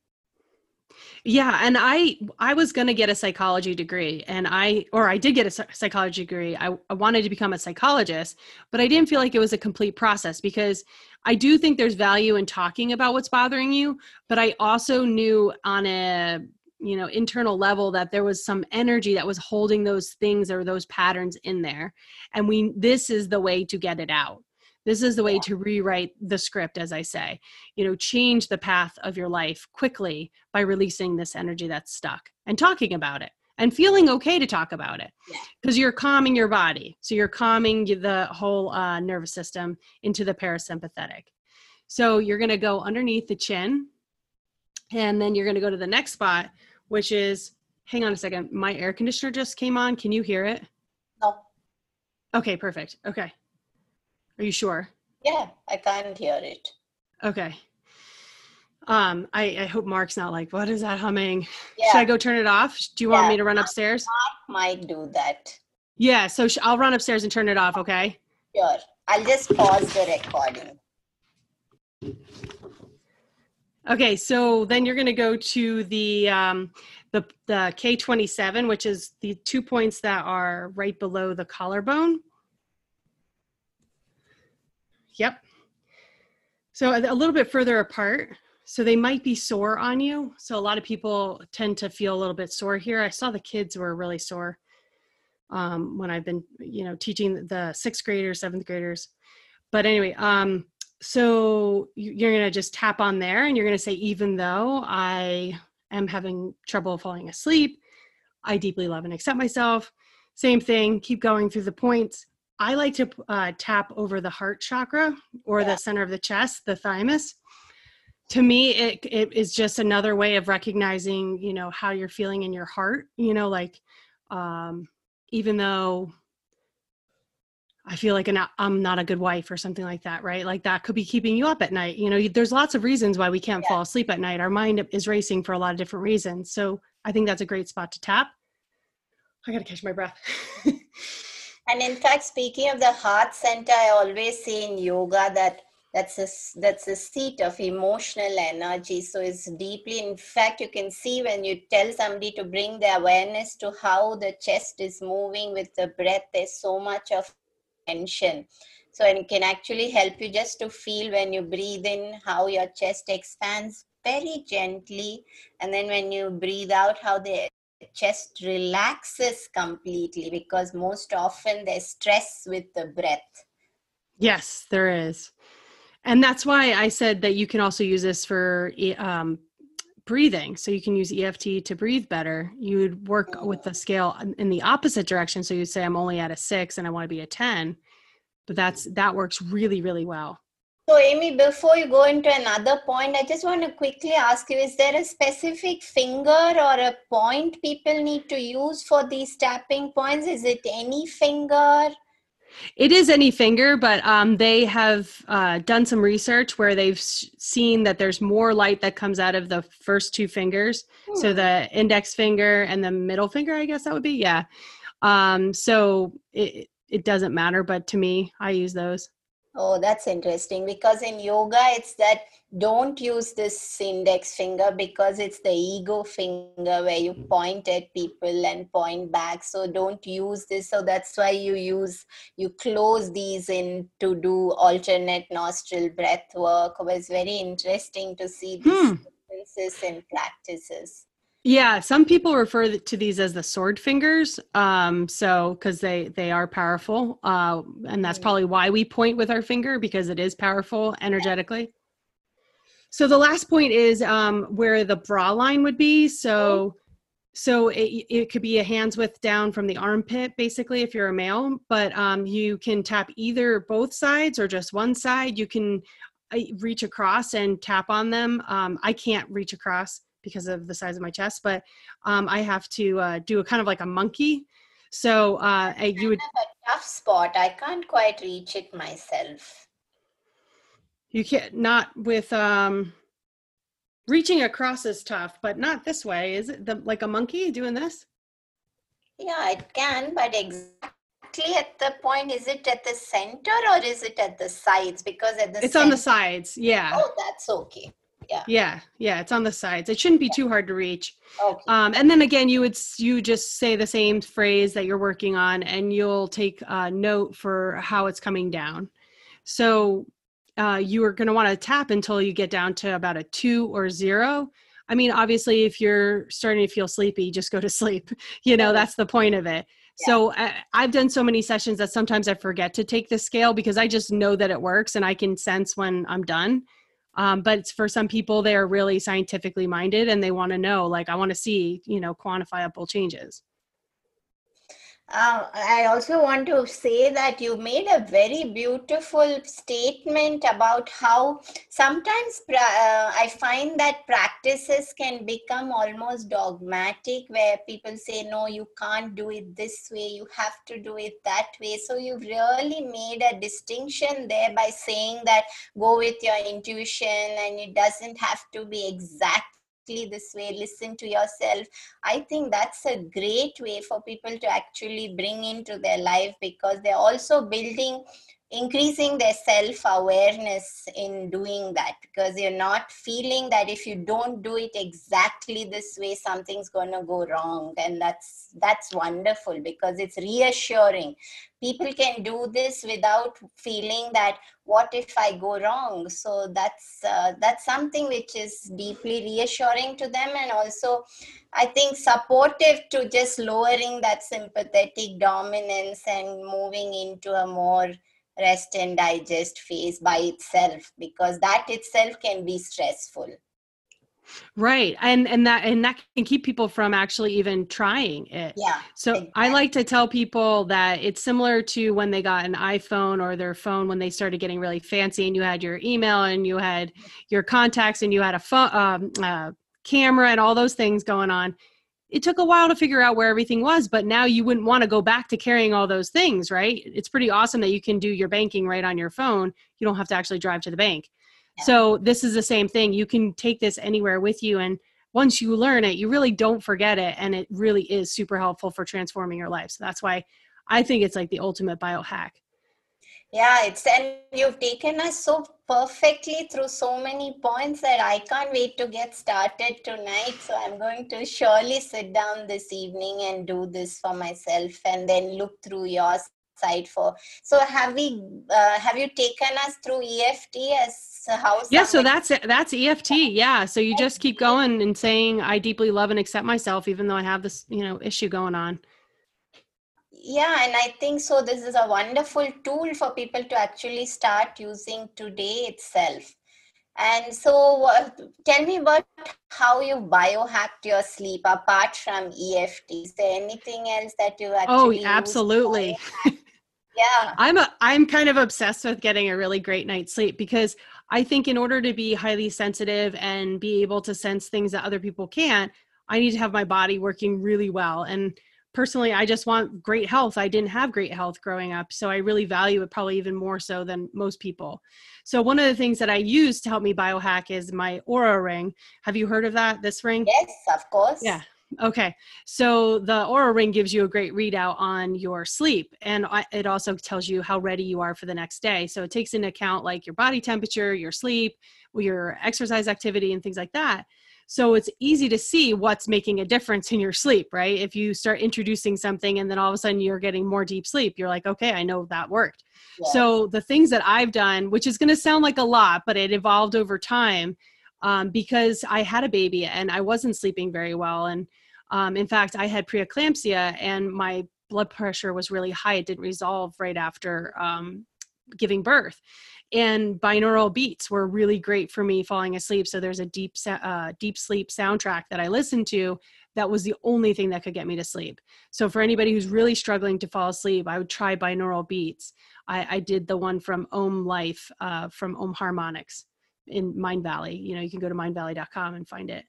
yeah and i i was going to get a psychology degree and i or i did get a psychology degree. I, I wanted to become a psychologist but i didn't feel like it was a complete process because i do think there's value in talking about what's bothering you but i also knew on a you know internal level that there was some energy that was holding those things or those patterns in there and we this is the way to get it out this is the way to rewrite the script as i say. You know change the path of your life quickly by releasing this energy that's stuck and talking about it and feeling okay to talk about it because you're calming your body. So you're calming the whole uh, nervous system into the parasympathetic. So you're going to go underneath the chin and then you're going to go to the next spot which is hang on a second my air conditioner just came on. Can you hear it? No. Okay perfect. Okay are you sure? Yeah, I can't hear it. Okay. Um, I, I hope Mark's not like, what is that humming? Yeah. Should I go turn it off? Do you yeah. want me to run upstairs? Mark might do that. Yeah, so sh- I'll run upstairs and turn it off, okay? Sure. I'll just pause the recording. Okay, so then you're going to go to the um, the the K27, which is the two points that are right below the collarbone. Yep. So a little bit further apart. So they might be sore on you. So a lot of people tend to feel a little bit sore here. I saw the kids were really sore um, when I've been, you know, teaching the sixth graders, seventh graders. But anyway, um, so you're going to just tap on there and you're going to say, even though I am having trouble falling asleep, I deeply love and accept myself. Same thing, keep going through the points I like to uh, tap over the heart chakra or yeah. the center of the chest, the thymus. To me, it it is just another way of recognizing, you know, how you're feeling in your heart. You know, like um, even though I feel like an, I'm not a good wife or something like that, right? Like that could be keeping you up at night. You know, there's lots of reasons why we can't yeah. fall asleep at night. Our mind is racing for a lot of different reasons. So I think that's a great spot to tap. I got to catch my breath. and in fact, speaking of the heart center, I always say in yoga that that's a that's a seat of emotional energy. So it's deeply in fact you can see when you tell somebody to bring the awareness to how the chest is moving with the breath there's so much of tension. So it can actually help you just to feel when you breathe in how your chest expands very gently. And then when you breathe out how the chest relaxes completely because most often there's stress with the breath. Yes there is. And that's why i said that you can also use this for um, breathing. So you can use eft to breathe better. You would work with the scale in the opposite direction. So you'd say i'm only at a six and i want to be a 10 but that's that works really really well so amy before you go into another point i just want to quickly ask you is there a specific finger or a point people need to use for these tapping points is it any finger it is any finger, but um, they have uh, done some research where they've seen that there's more light that comes out of the first two fingers. Hmm. So the index finger and the middle finger, I guess that would be. Yeah. Um, so it, it doesn't matter, but to me, I use those. Oh, that's interesting because in yoga, it's that don't use this index finger because it's the ego finger where you point at people and point back. So don't use this. So that's why you use, you close these in to do alternate nostril breath work. It was very interesting to see these hmm. differences in practices. Yeah, some people refer to these as the sword fingers. Um, so because they they are powerful, uh, and that's mm. probably why we point with our finger because it is powerful energetically. So the last point is um, where the bra line would be. So so it, it could be a hands width down from the armpit, basically, if you're a male. But um, you can tap either both sides or just one side. You can uh, reach across and tap on them. Um, I can't reach across because of the size of my chest, but um, I have to uh, do a kind of like a monkey. So uh, I, you would a tough spot. I can't quite reach it myself. You can't not with um, reaching across is tough, but not this way. Is it the, like a monkey doing this? Yeah, it can, but exactly at the point, is it at the center or is it at the sides? Because at the it's center, on the sides. Yeah. Oh, that's okay yeah. Yeah yeah it's on the sides. It shouldn't be too hard to reach. Okay. um, and then again you would you just say the same phrase that you're working on and you'll take a note for how it's coming down. So uh, you are going to want to tap until you get down to about a two or zero. I mean obviously if you're starting to feel sleepy just go to sleep. You know that's the point of it. Yeah. So I, I've done so many sessions that sometimes I forget to take the scale because I just know that it works and I can sense when I'm done. Um, but for some people, they're really scientifically minded and they want to know, like, I want to see, you know, quantifiable changes. Uh, I also want to say that you made a very beautiful statement about how sometimes uh, I find that practices can become almost dogmatic, where people say, No, you can't do it this way, you have to do it that way. So you've really made a distinction there by saying that go with your intuition and it doesn't have to be exact this way listen to yourself. I think that's a great way for people to actually bring into their life because they're also building increasing their self awareness in doing that because you're not feeling that if you don't do it exactly this way something's going to go wrong. And that's that's wonderful because it's reassuring. People can do this without feeling that what if i go wrong? So that's uh, that's something which is deeply reassuring to them. And also i think supportive to just lowering that sympathetic dominance and moving into a more rest and digest phase by itself because that itself can be stressful Right. And and that and that can keep people from actually even trying it. Yeah. So exactly. I like to tell people that it's similar to when they got an iPhone or their phone when they started getting really fancy and you had your email and you had your contacts and you had a phone um, uh, camera and all those things going on. It took a while to figure out where everything was, but now you wouldn't want to go back to carrying all those things, right? It's pretty awesome that you can do your banking right on your phone. You don't have to actually drive to the bank. So this is the same thing. You can take this anywhere with you and once you learn it, you really don't forget it and it really is super helpful for transforming your life. So that's why I think it's like the ultimate biohack. Yeah, it's and you've taken us so perfectly through so many points that I can't wait to get started tonight. So I'm going to surely sit down this evening and do this for myself and then look through your site for. So have we uh, have you taken us through EFT as how yeah so that's it that's eft yeah so you just keep going and saying i deeply love and accept myself even though i have this you know issue going on yeah and i think so this is a wonderful tool for people to actually start using today itself. And so uh, tell me about how you biohacked your sleep apart from eft is there anything else that you actually oh absolutely. yeah. I'm a i'm kind of obsessed with getting a really great night's sleep because I think in order to be highly sensitive and be able to sense things that other people can't, I need to have my body working really well. And personally, I just want great health. I didn't have great health growing up. So I really value it probably even more so than most people. So one of the things that I use to help me biohack is my Oura ring. Have you heard of that? This ring? Yes, of course. Yeah. Okay. So the Oura Ring gives you a great readout on your sleep and it also tells you how ready you are for the next day. So it takes into account like your body temperature, your sleep, your exercise activity and things like that. So it's easy to see what's making a difference in your sleep, right? If you start introducing something and then all of a sudden you're getting more deep sleep, you're like, okay, I know that worked. Yes. So the things that I've done, which is going to sound like a lot, but it evolved over time um, because I had a baby and I wasn't sleeping very well. And um, in fact, I had preeclampsia and my blood pressure was really high. It didn't resolve right after um, giving birth. And binaural beats were really great for me falling asleep. So there's a deep, uh, deep sleep soundtrack that I listened to that was the only thing that could get me to sleep. So for anybody who's really struggling to fall asleep, I would try binaural beats. I, I did the one from Om Life uh, from Om Harmonics in Mindvalley You know, you can go to mindvalley.com and find it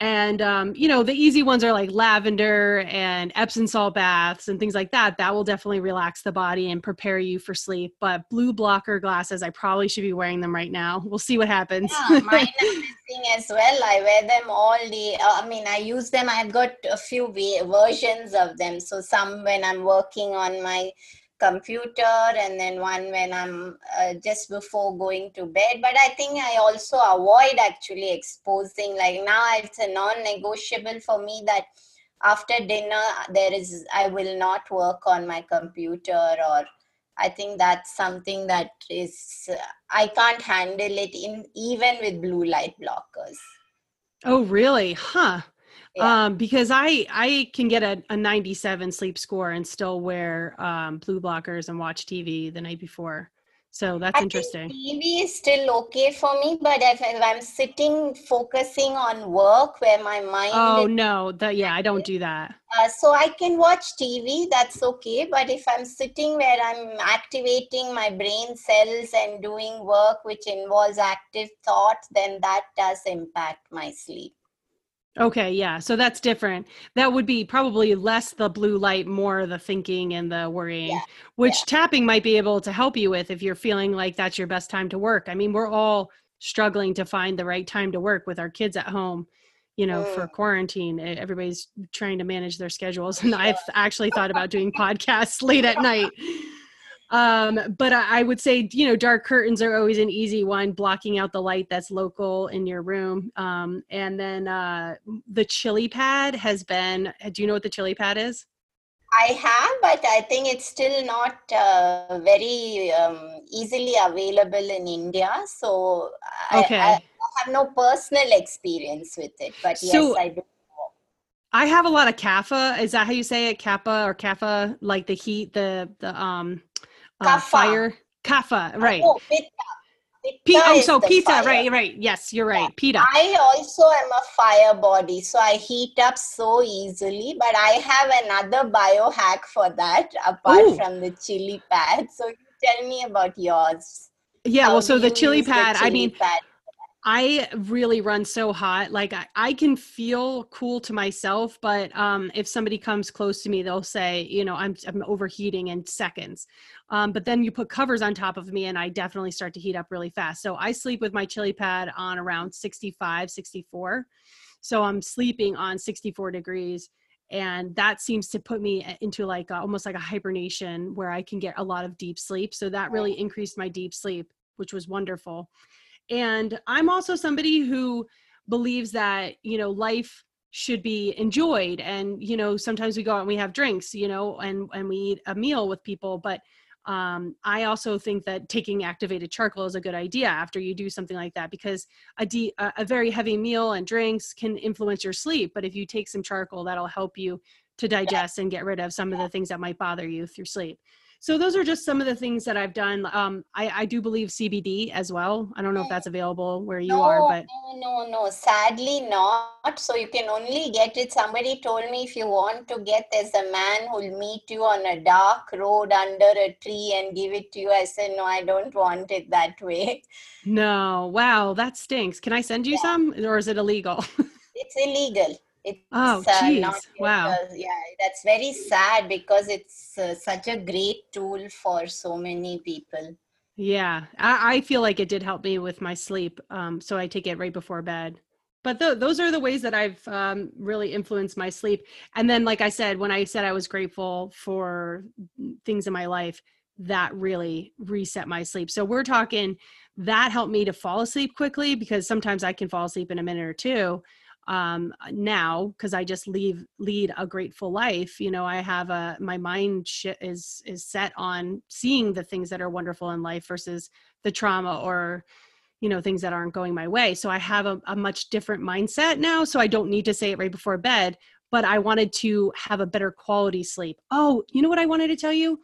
and um, you know the easy ones are like lavender and epsom salt baths and things like that that will definitely relax the body and prepare you for sleep. But blue blocker glasses i probably should be wearing them right now. We'll see what happens. Yeah, mine are as well. I wear them all the uh, i mean i use them. I've got a few versions of them. So some when i'm working on my computer and then one when i'm uh, just before going to bed. But i think i also avoid actually exposing like now it's a non-negotiable for me that after dinner there is i will not work on my computer or i think that's something that is i can't handle it in even with blue light blockers. Oh really? Huh yeah. um because i i can get a, a 97 sleep score and still wear um blue blockers and watch tv the night before. So that's I interesting. Tv is still okay for me but if, if, i'm sitting focusing on work where my mind oh no that yeah i don't do that. uh, so i can watch tv that's okay. But if i'm sitting where i'm activating my brain cells and doing work which involves active thought then that does impact my sleep Okay, yeah. So that's different. That would be probably less the blue light, more the thinking and the worrying, yeah. which yeah. tapping might be able to help you with if you're feeling like that's your best time to work. I mean, we're all struggling to find the right time to work with our kids at home, you know, mm. for quarantine. Everybody's trying to manage their schedules. And I've actually thought about doing podcasts late at night um but I, I, would say you know dark curtains are always an easy one blocking out the light that's local in your room um and then uh the chili pad has been do you know what the chili pad is i have but i think it's still not uh, very um, easily available in india so okay. I, I, have no personal experience with it but yes so, i do I have a lot of kapha. Is that how you say it? Kappa or kapha? Like the heat, the the um uh, fire kapha right oh, pitta. P- oh, so pitta, fire. right, right. Yes, you're right. Yeah. Pitta. I also am a fire body, so I heat up so easily. But I have another biohack for that, apart Ooh. from the chili pad. So you tell me about yours. Yeah, How well, so the chili pad. The chili I mean, pad? I really run so hot. Like I, I can feel cool to myself, but um, if somebody comes close to me, they'll say, you know, I'm, I'm overheating in seconds. Um, but then you put covers on top of me and I definitely start to heat up really fast. So I sleep with my chili pad on around 65, 64. So I'm sleeping on 64 degrees and that seems to put me eh, into like a, almost like a hibernation where I can get a lot of deep sleep. So that really increased my deep sleep, which was wonderful. And I'm also somebody who believes that, you know, life should be enjoyed and you know sometimes we go out and we have drinks you know and and we eat a meal with people but um, I also think that taking activated charcoal is a good idea after you do something like that because a, de- a very heavy meal and drinks can influence your sleep. But if you take some charcoal, that'll help you to digest and get rid of some of the things that might bother you through sleep so those are just some of the things that I've done. Um, I, I do believe CBD as well. I don't know if that's available where you no, are, but no, no, no. Sadly, not. So you can only get it. Somebody told me if you want to get, there's a man who'll meet you on a dark road under a tree and give it to you. I said, no, I don't want it that way. No, wow, that stinks. Can I send you yeah. some, or is it illegal? it's illegal. It's oh, geez. Uh, wow. Uh, yeah, that's very sad because it's uh, such a great tool for so many people. Yeah, I, I, feel like it did help me with my sleep. Um, so I take it right before bed. But those are the ways that I've um, really influenced my sleep. And then, like I said, when I said I was grateful for things in my life, that really reset my sleep. So we're talking that helped me to fall asleep quickly because sometimes I can fall asleep in a minute or two um, now because I just leave lead a grateful life. You know, I have a my mind sh- is is set on seeing the things that are wonderful in life versus the trauma or you know things that aren't going my way. So I have a, a much different mindset now. So I don't need to say it right before bed, but I wanted to have a better quality sleep. Oh, you know what I wanted to tell you?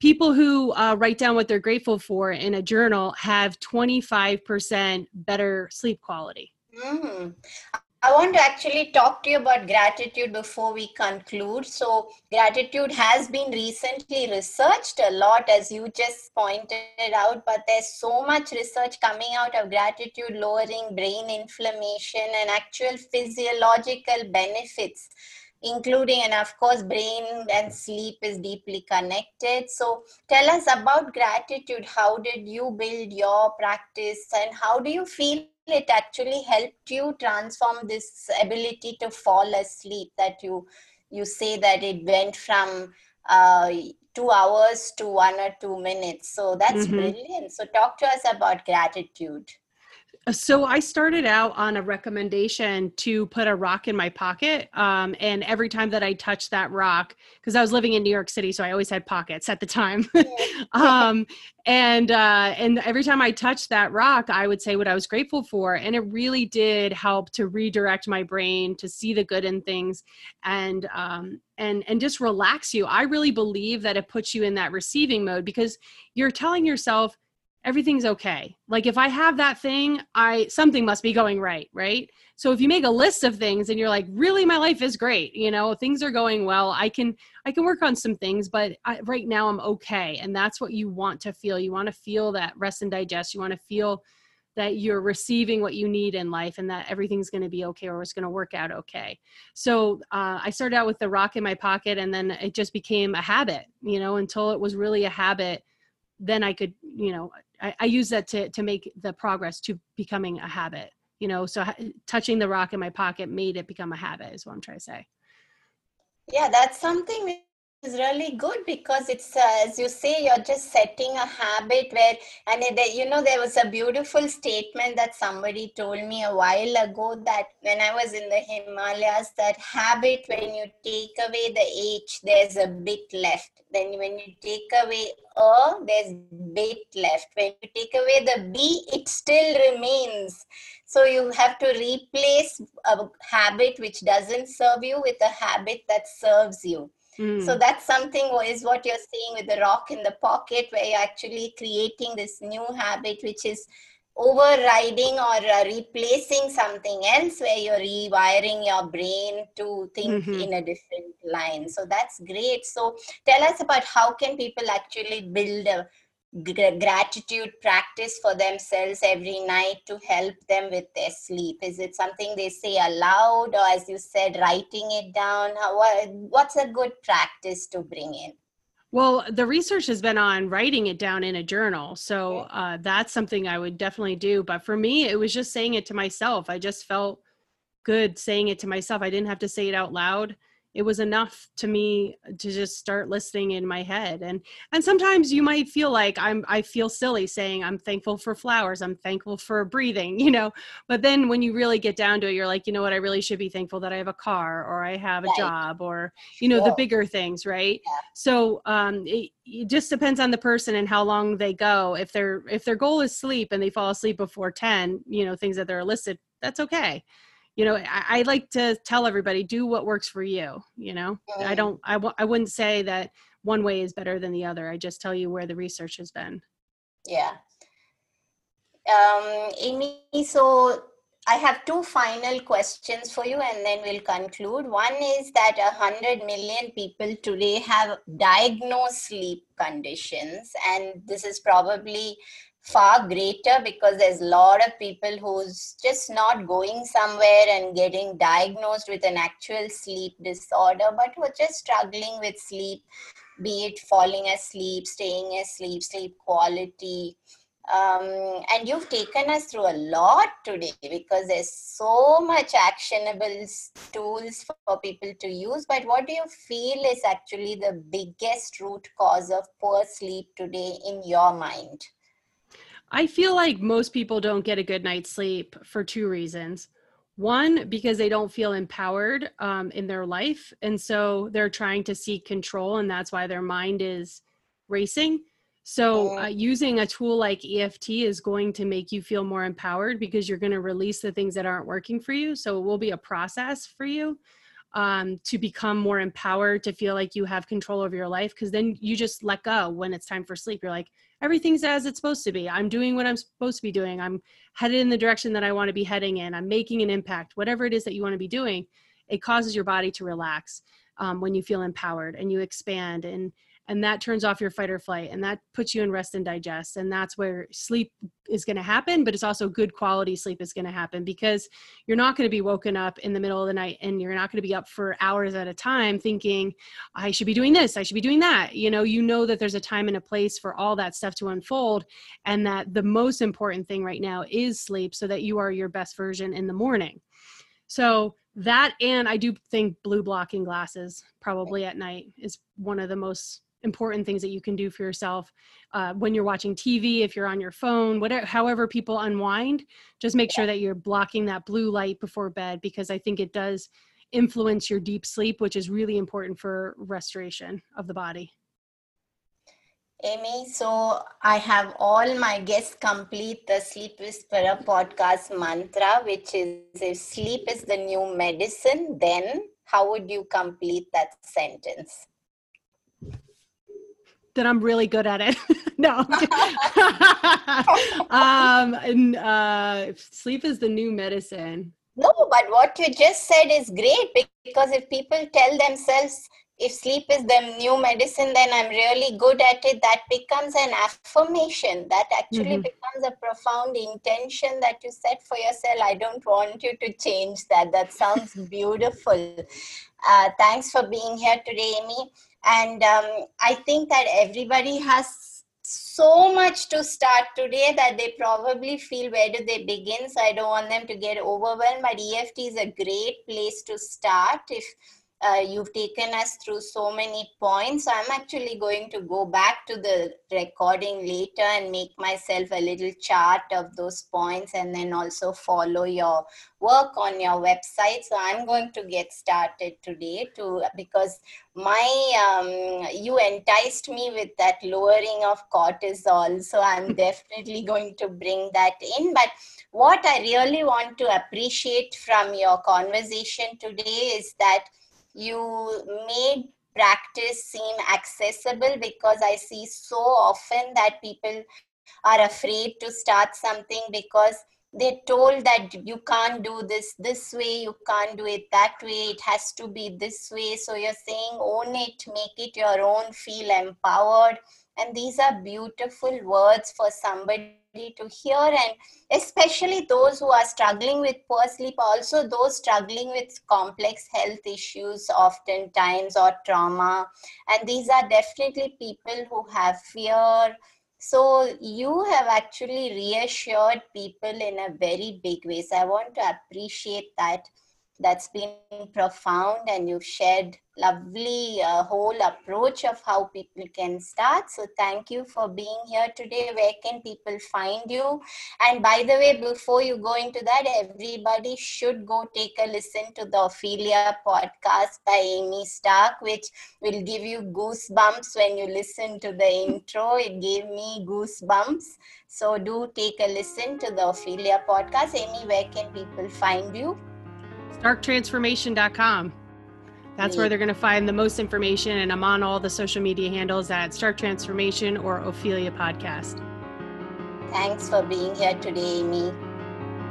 people who uh, write down what they're grateful for in a journal have 25% better sleep quality. Mm. I want to actually talk to you about gratitude before we conclude. So, gratitude has been recently researched a lot, as you just pointed out, but there's so much research coming out of gratitude lowering brain inflammation and actual physiological benefits including and of course brain and sleep is deeply connected so tell us about gratitude how did you build your practice and how do you feel it actually helped you transform this ability to fall asleep that you you say that it went from uh, two hours to one or two minutes. So that's mm-hmm. brilliant. So talk to us about gratitude so I started out on a recommendation to put a rock in my pocket. Um, and every time that I touched that rock, because I was living in New York City, so I always had pockets at the time. um, and uh, and every time I touched that rock, I would say what I was grateful for, and it really did help to redirect my brain to see the good in things, and um, and and just relax you. I really believe that it puts you in that receiving mode because you're telling yourself everything's okay. Like if i have that thing i something must be going right right? So if you make a list of things and you're like really my life is great you know things are going well. I can i can work on some things but I, right now i'm okay. And that's what you want to feel. You want to feel that rest and digest. You want to feel that you're receiving what you need in life and that everything's going to be okay or it's going to work out okay. So uh, i started out with the rock in my pocket and then it just became a habit you know until it was really a habit then i could you know I, I use that to to make the progress to becoming a habit you know? So touching the rock in my pocket made it become a habit is what i'm trying to say. Yeah that's something is really good because it's uh, as you say you're just setting a habit where and it, you know there was a beautiful statement that somebody told me a while ago that when i was in the himalayas that habit when you take away the h there's a bit left. Then when you take away a there's bit left. When you take away the b it still remains. So you have to replace a habit which doesn't serve you with a habit that serves you Mm. So that's something is what you're saying with the rock in the pocket, where you're actually creating this new habit, which is overriding or uh, replacing something else where you're rewiring your brain to think mm-hmm. in a different line so that's great so tell us about how can people actually build a gratitude practice for themselves every night to help them with their sleep is it something they say aloud or as you said writing it down How, what's a good practice to bring in well, the research has been on writing it down in a journal. So uh, that's something I would definitely do. But for me, it was just saying it to myself. I just felt good saying it to myself. I didn't have to say it out loud it was enough to me to just start listening in my head and and sometimes you might feel like i'm i feel silly saying i'm thankful for flowers i'm thankful for breathing you know? But then when you really get down to it you're like you know what? I really should be thankful that i have a car or i have a right. job or you know the bigger things right? Yeah. so um it, it just depends on the person and how long they go. If their if their goal is sleep and they fall asleep before 10 you know things that they're listed that's okay you know I, I, like to tell everybody do what works for you you know? I don't I w- I wouldn't say that one way is better than the other. I just tell you where the research has been. Yeah. Um amy so i have two final questions for you and then we'll conclude. One is that a hundred million people today have diagnosed sleep conditions and this is probably far greater because there's a lot of people who's just not going somewhere and getting diagnosed with an actual sleep disorder but who are just struggling with sleep be it falling asleep staying asleep sleep quality. Um, and you've taken us through a lot today because there's so much actionable tools for people to use. But what do you feel is actually the biggest root cause of poor sleep today in your mind I feel like most people don't get a good night's sleep for two reasons. One, because they don't feel empowered um, in their life. And so they're trying to seek control, and that's why their mind is racing. So, uh, using a tool like EFT is going to make you feel more empowered because you're going to release the things that aren't working for you. So, it will be a process for you um, to become more empowered, to feel like you have control over your life. Because then you just let go when it's time for sleep. You're like, everything's as it's supposed to be. I'm doing what I'm supposed to be doing. I'm headed in the direction that I want to be heading in. I'm making an impact. Whatever it is that you want to be doing, it causes your body to relax um, when you feel empowered and you expand and and that turns off your fight or flight and that puts you in rest and digest and that's where sleep is going to happen but it's also good quality sleep is going to happen because you're not going to be woken up in the middle of the night and you're not going to be up for hours at a time thinking i should be doing this i should be doing that. You know you know that there's a time and a place for all that stuff to unfold and that the most important thing right now is sleep so that you are your best version in the morning. So that and i do think blue blocking glasses probably at night is one of the most important things that you can do for yourself uh, when you're watching tv if you're on your phone whatever however people unwind just make sure that you're blocking that blue light before bed because i think it does influence your deep sleep which is really important for restoration of the body Amy, so I have all my guests complete the Sleep Whisperer podcast mantra, which is if sleep is the new medicine, then how would you complete that sentence? That I'm really good at it. no. um, and, uh, sleep is the new medicine. No, but what you just said is great because if people tell themselves if sleep is the new medicine, then I'm really good at it, that becomes an affirmation. That actually mm-hmm. becomes a profound intention that you set for yourself. I don't want you to change that. That sounds beautiful. Uh, thanks for being here today, Amy and um, i think that everybody has so much to start today that they probably feel where do they begin? So i don't want them to get overwhelmed but eft is a great place to start if uh, you've taken us through so many points. So I'm actually going to go back to the recording later and make myself a little chart of those points and then also follow your work on your website. So I'm going to get started today to because my um, you enticed me with that lowering of cortisol. So I'm definitely going to bring that in. But what I really want to appreciate from your conversation today is that you made practice seem accessible because I see so often that people are afraid to start something because they're told that you can't do this this way, you can't do it that way, it has to be this way. So you're saying own it, make it your own, feel empowered. And these are beautiful words for somebody to hear and especially those who are struggling with poor sleep also those struggling with complex health issues oftentimes or trauma and these are definitely people who have fear so you have actually reassured people in a very big way. So I want to appreciate that. That's been profound, and you've shared lovely uh, whole approach of how people can start. So thank you for being here today. Where can people find you? And by the way, before you go into that, everybody should go take a listen to the Ophelia podcast by Amy Stark, which will give you goosebumps when you listen to the intro. It gave me goosebumps. So do take a listen to the Ophelia podcast. Amy, where can people find you? starktransformation.com. That's where mm. they're going to find the most information. And I'm on all the social media handles at Stark Transformation or Ophelia Podcast. Thanks for being here today, Amy.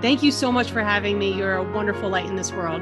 Thank you so much for having me. You're a wonderful light in this world.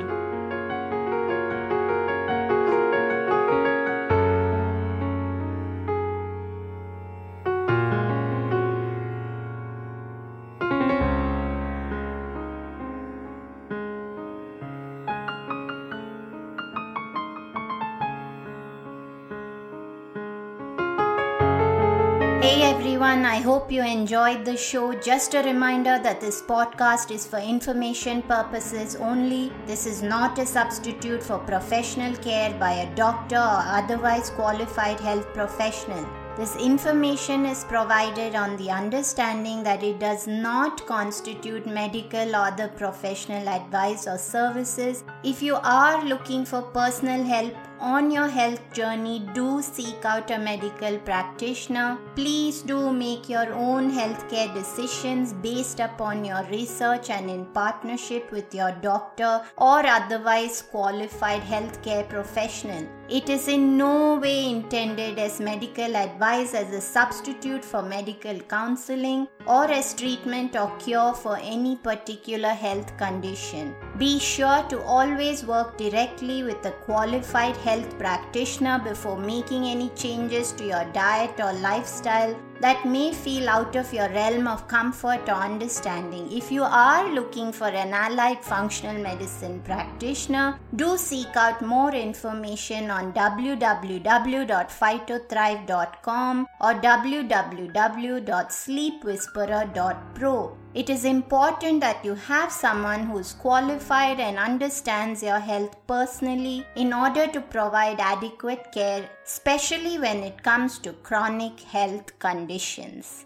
Hope you enjoyed the show. Just a reminder that this podcast is for information purposes only. This is not a substitute for professional care by a doctor or otherwise qualified health professional. This information is provided on the understanding that it does not constitute medical or other professional advice or services. If you are looking for personal help on your health journey, do seek out a medical practitioner. Please do make your own healthcare decisions based upon your research and in partnership with your doctor or otherwise qualified healthcare professional. It is in no way intended as medical advice as a substitute for medical counseling or as treatment or cure for any particular health condition. Be sure to always work directly with a qualified health practitioner before making any changes to your diet or lifestyle that may feel out of your realm of comfort or understanding. If you are looking for an allied functional medicine practitioner, do seek out more information on www.phytothrive.com or www.sleepwhisperer.pro. It is important that you have someone who is qualified and understands your health personally in order to provide adequate care, especially when it comes to chronic health conditions.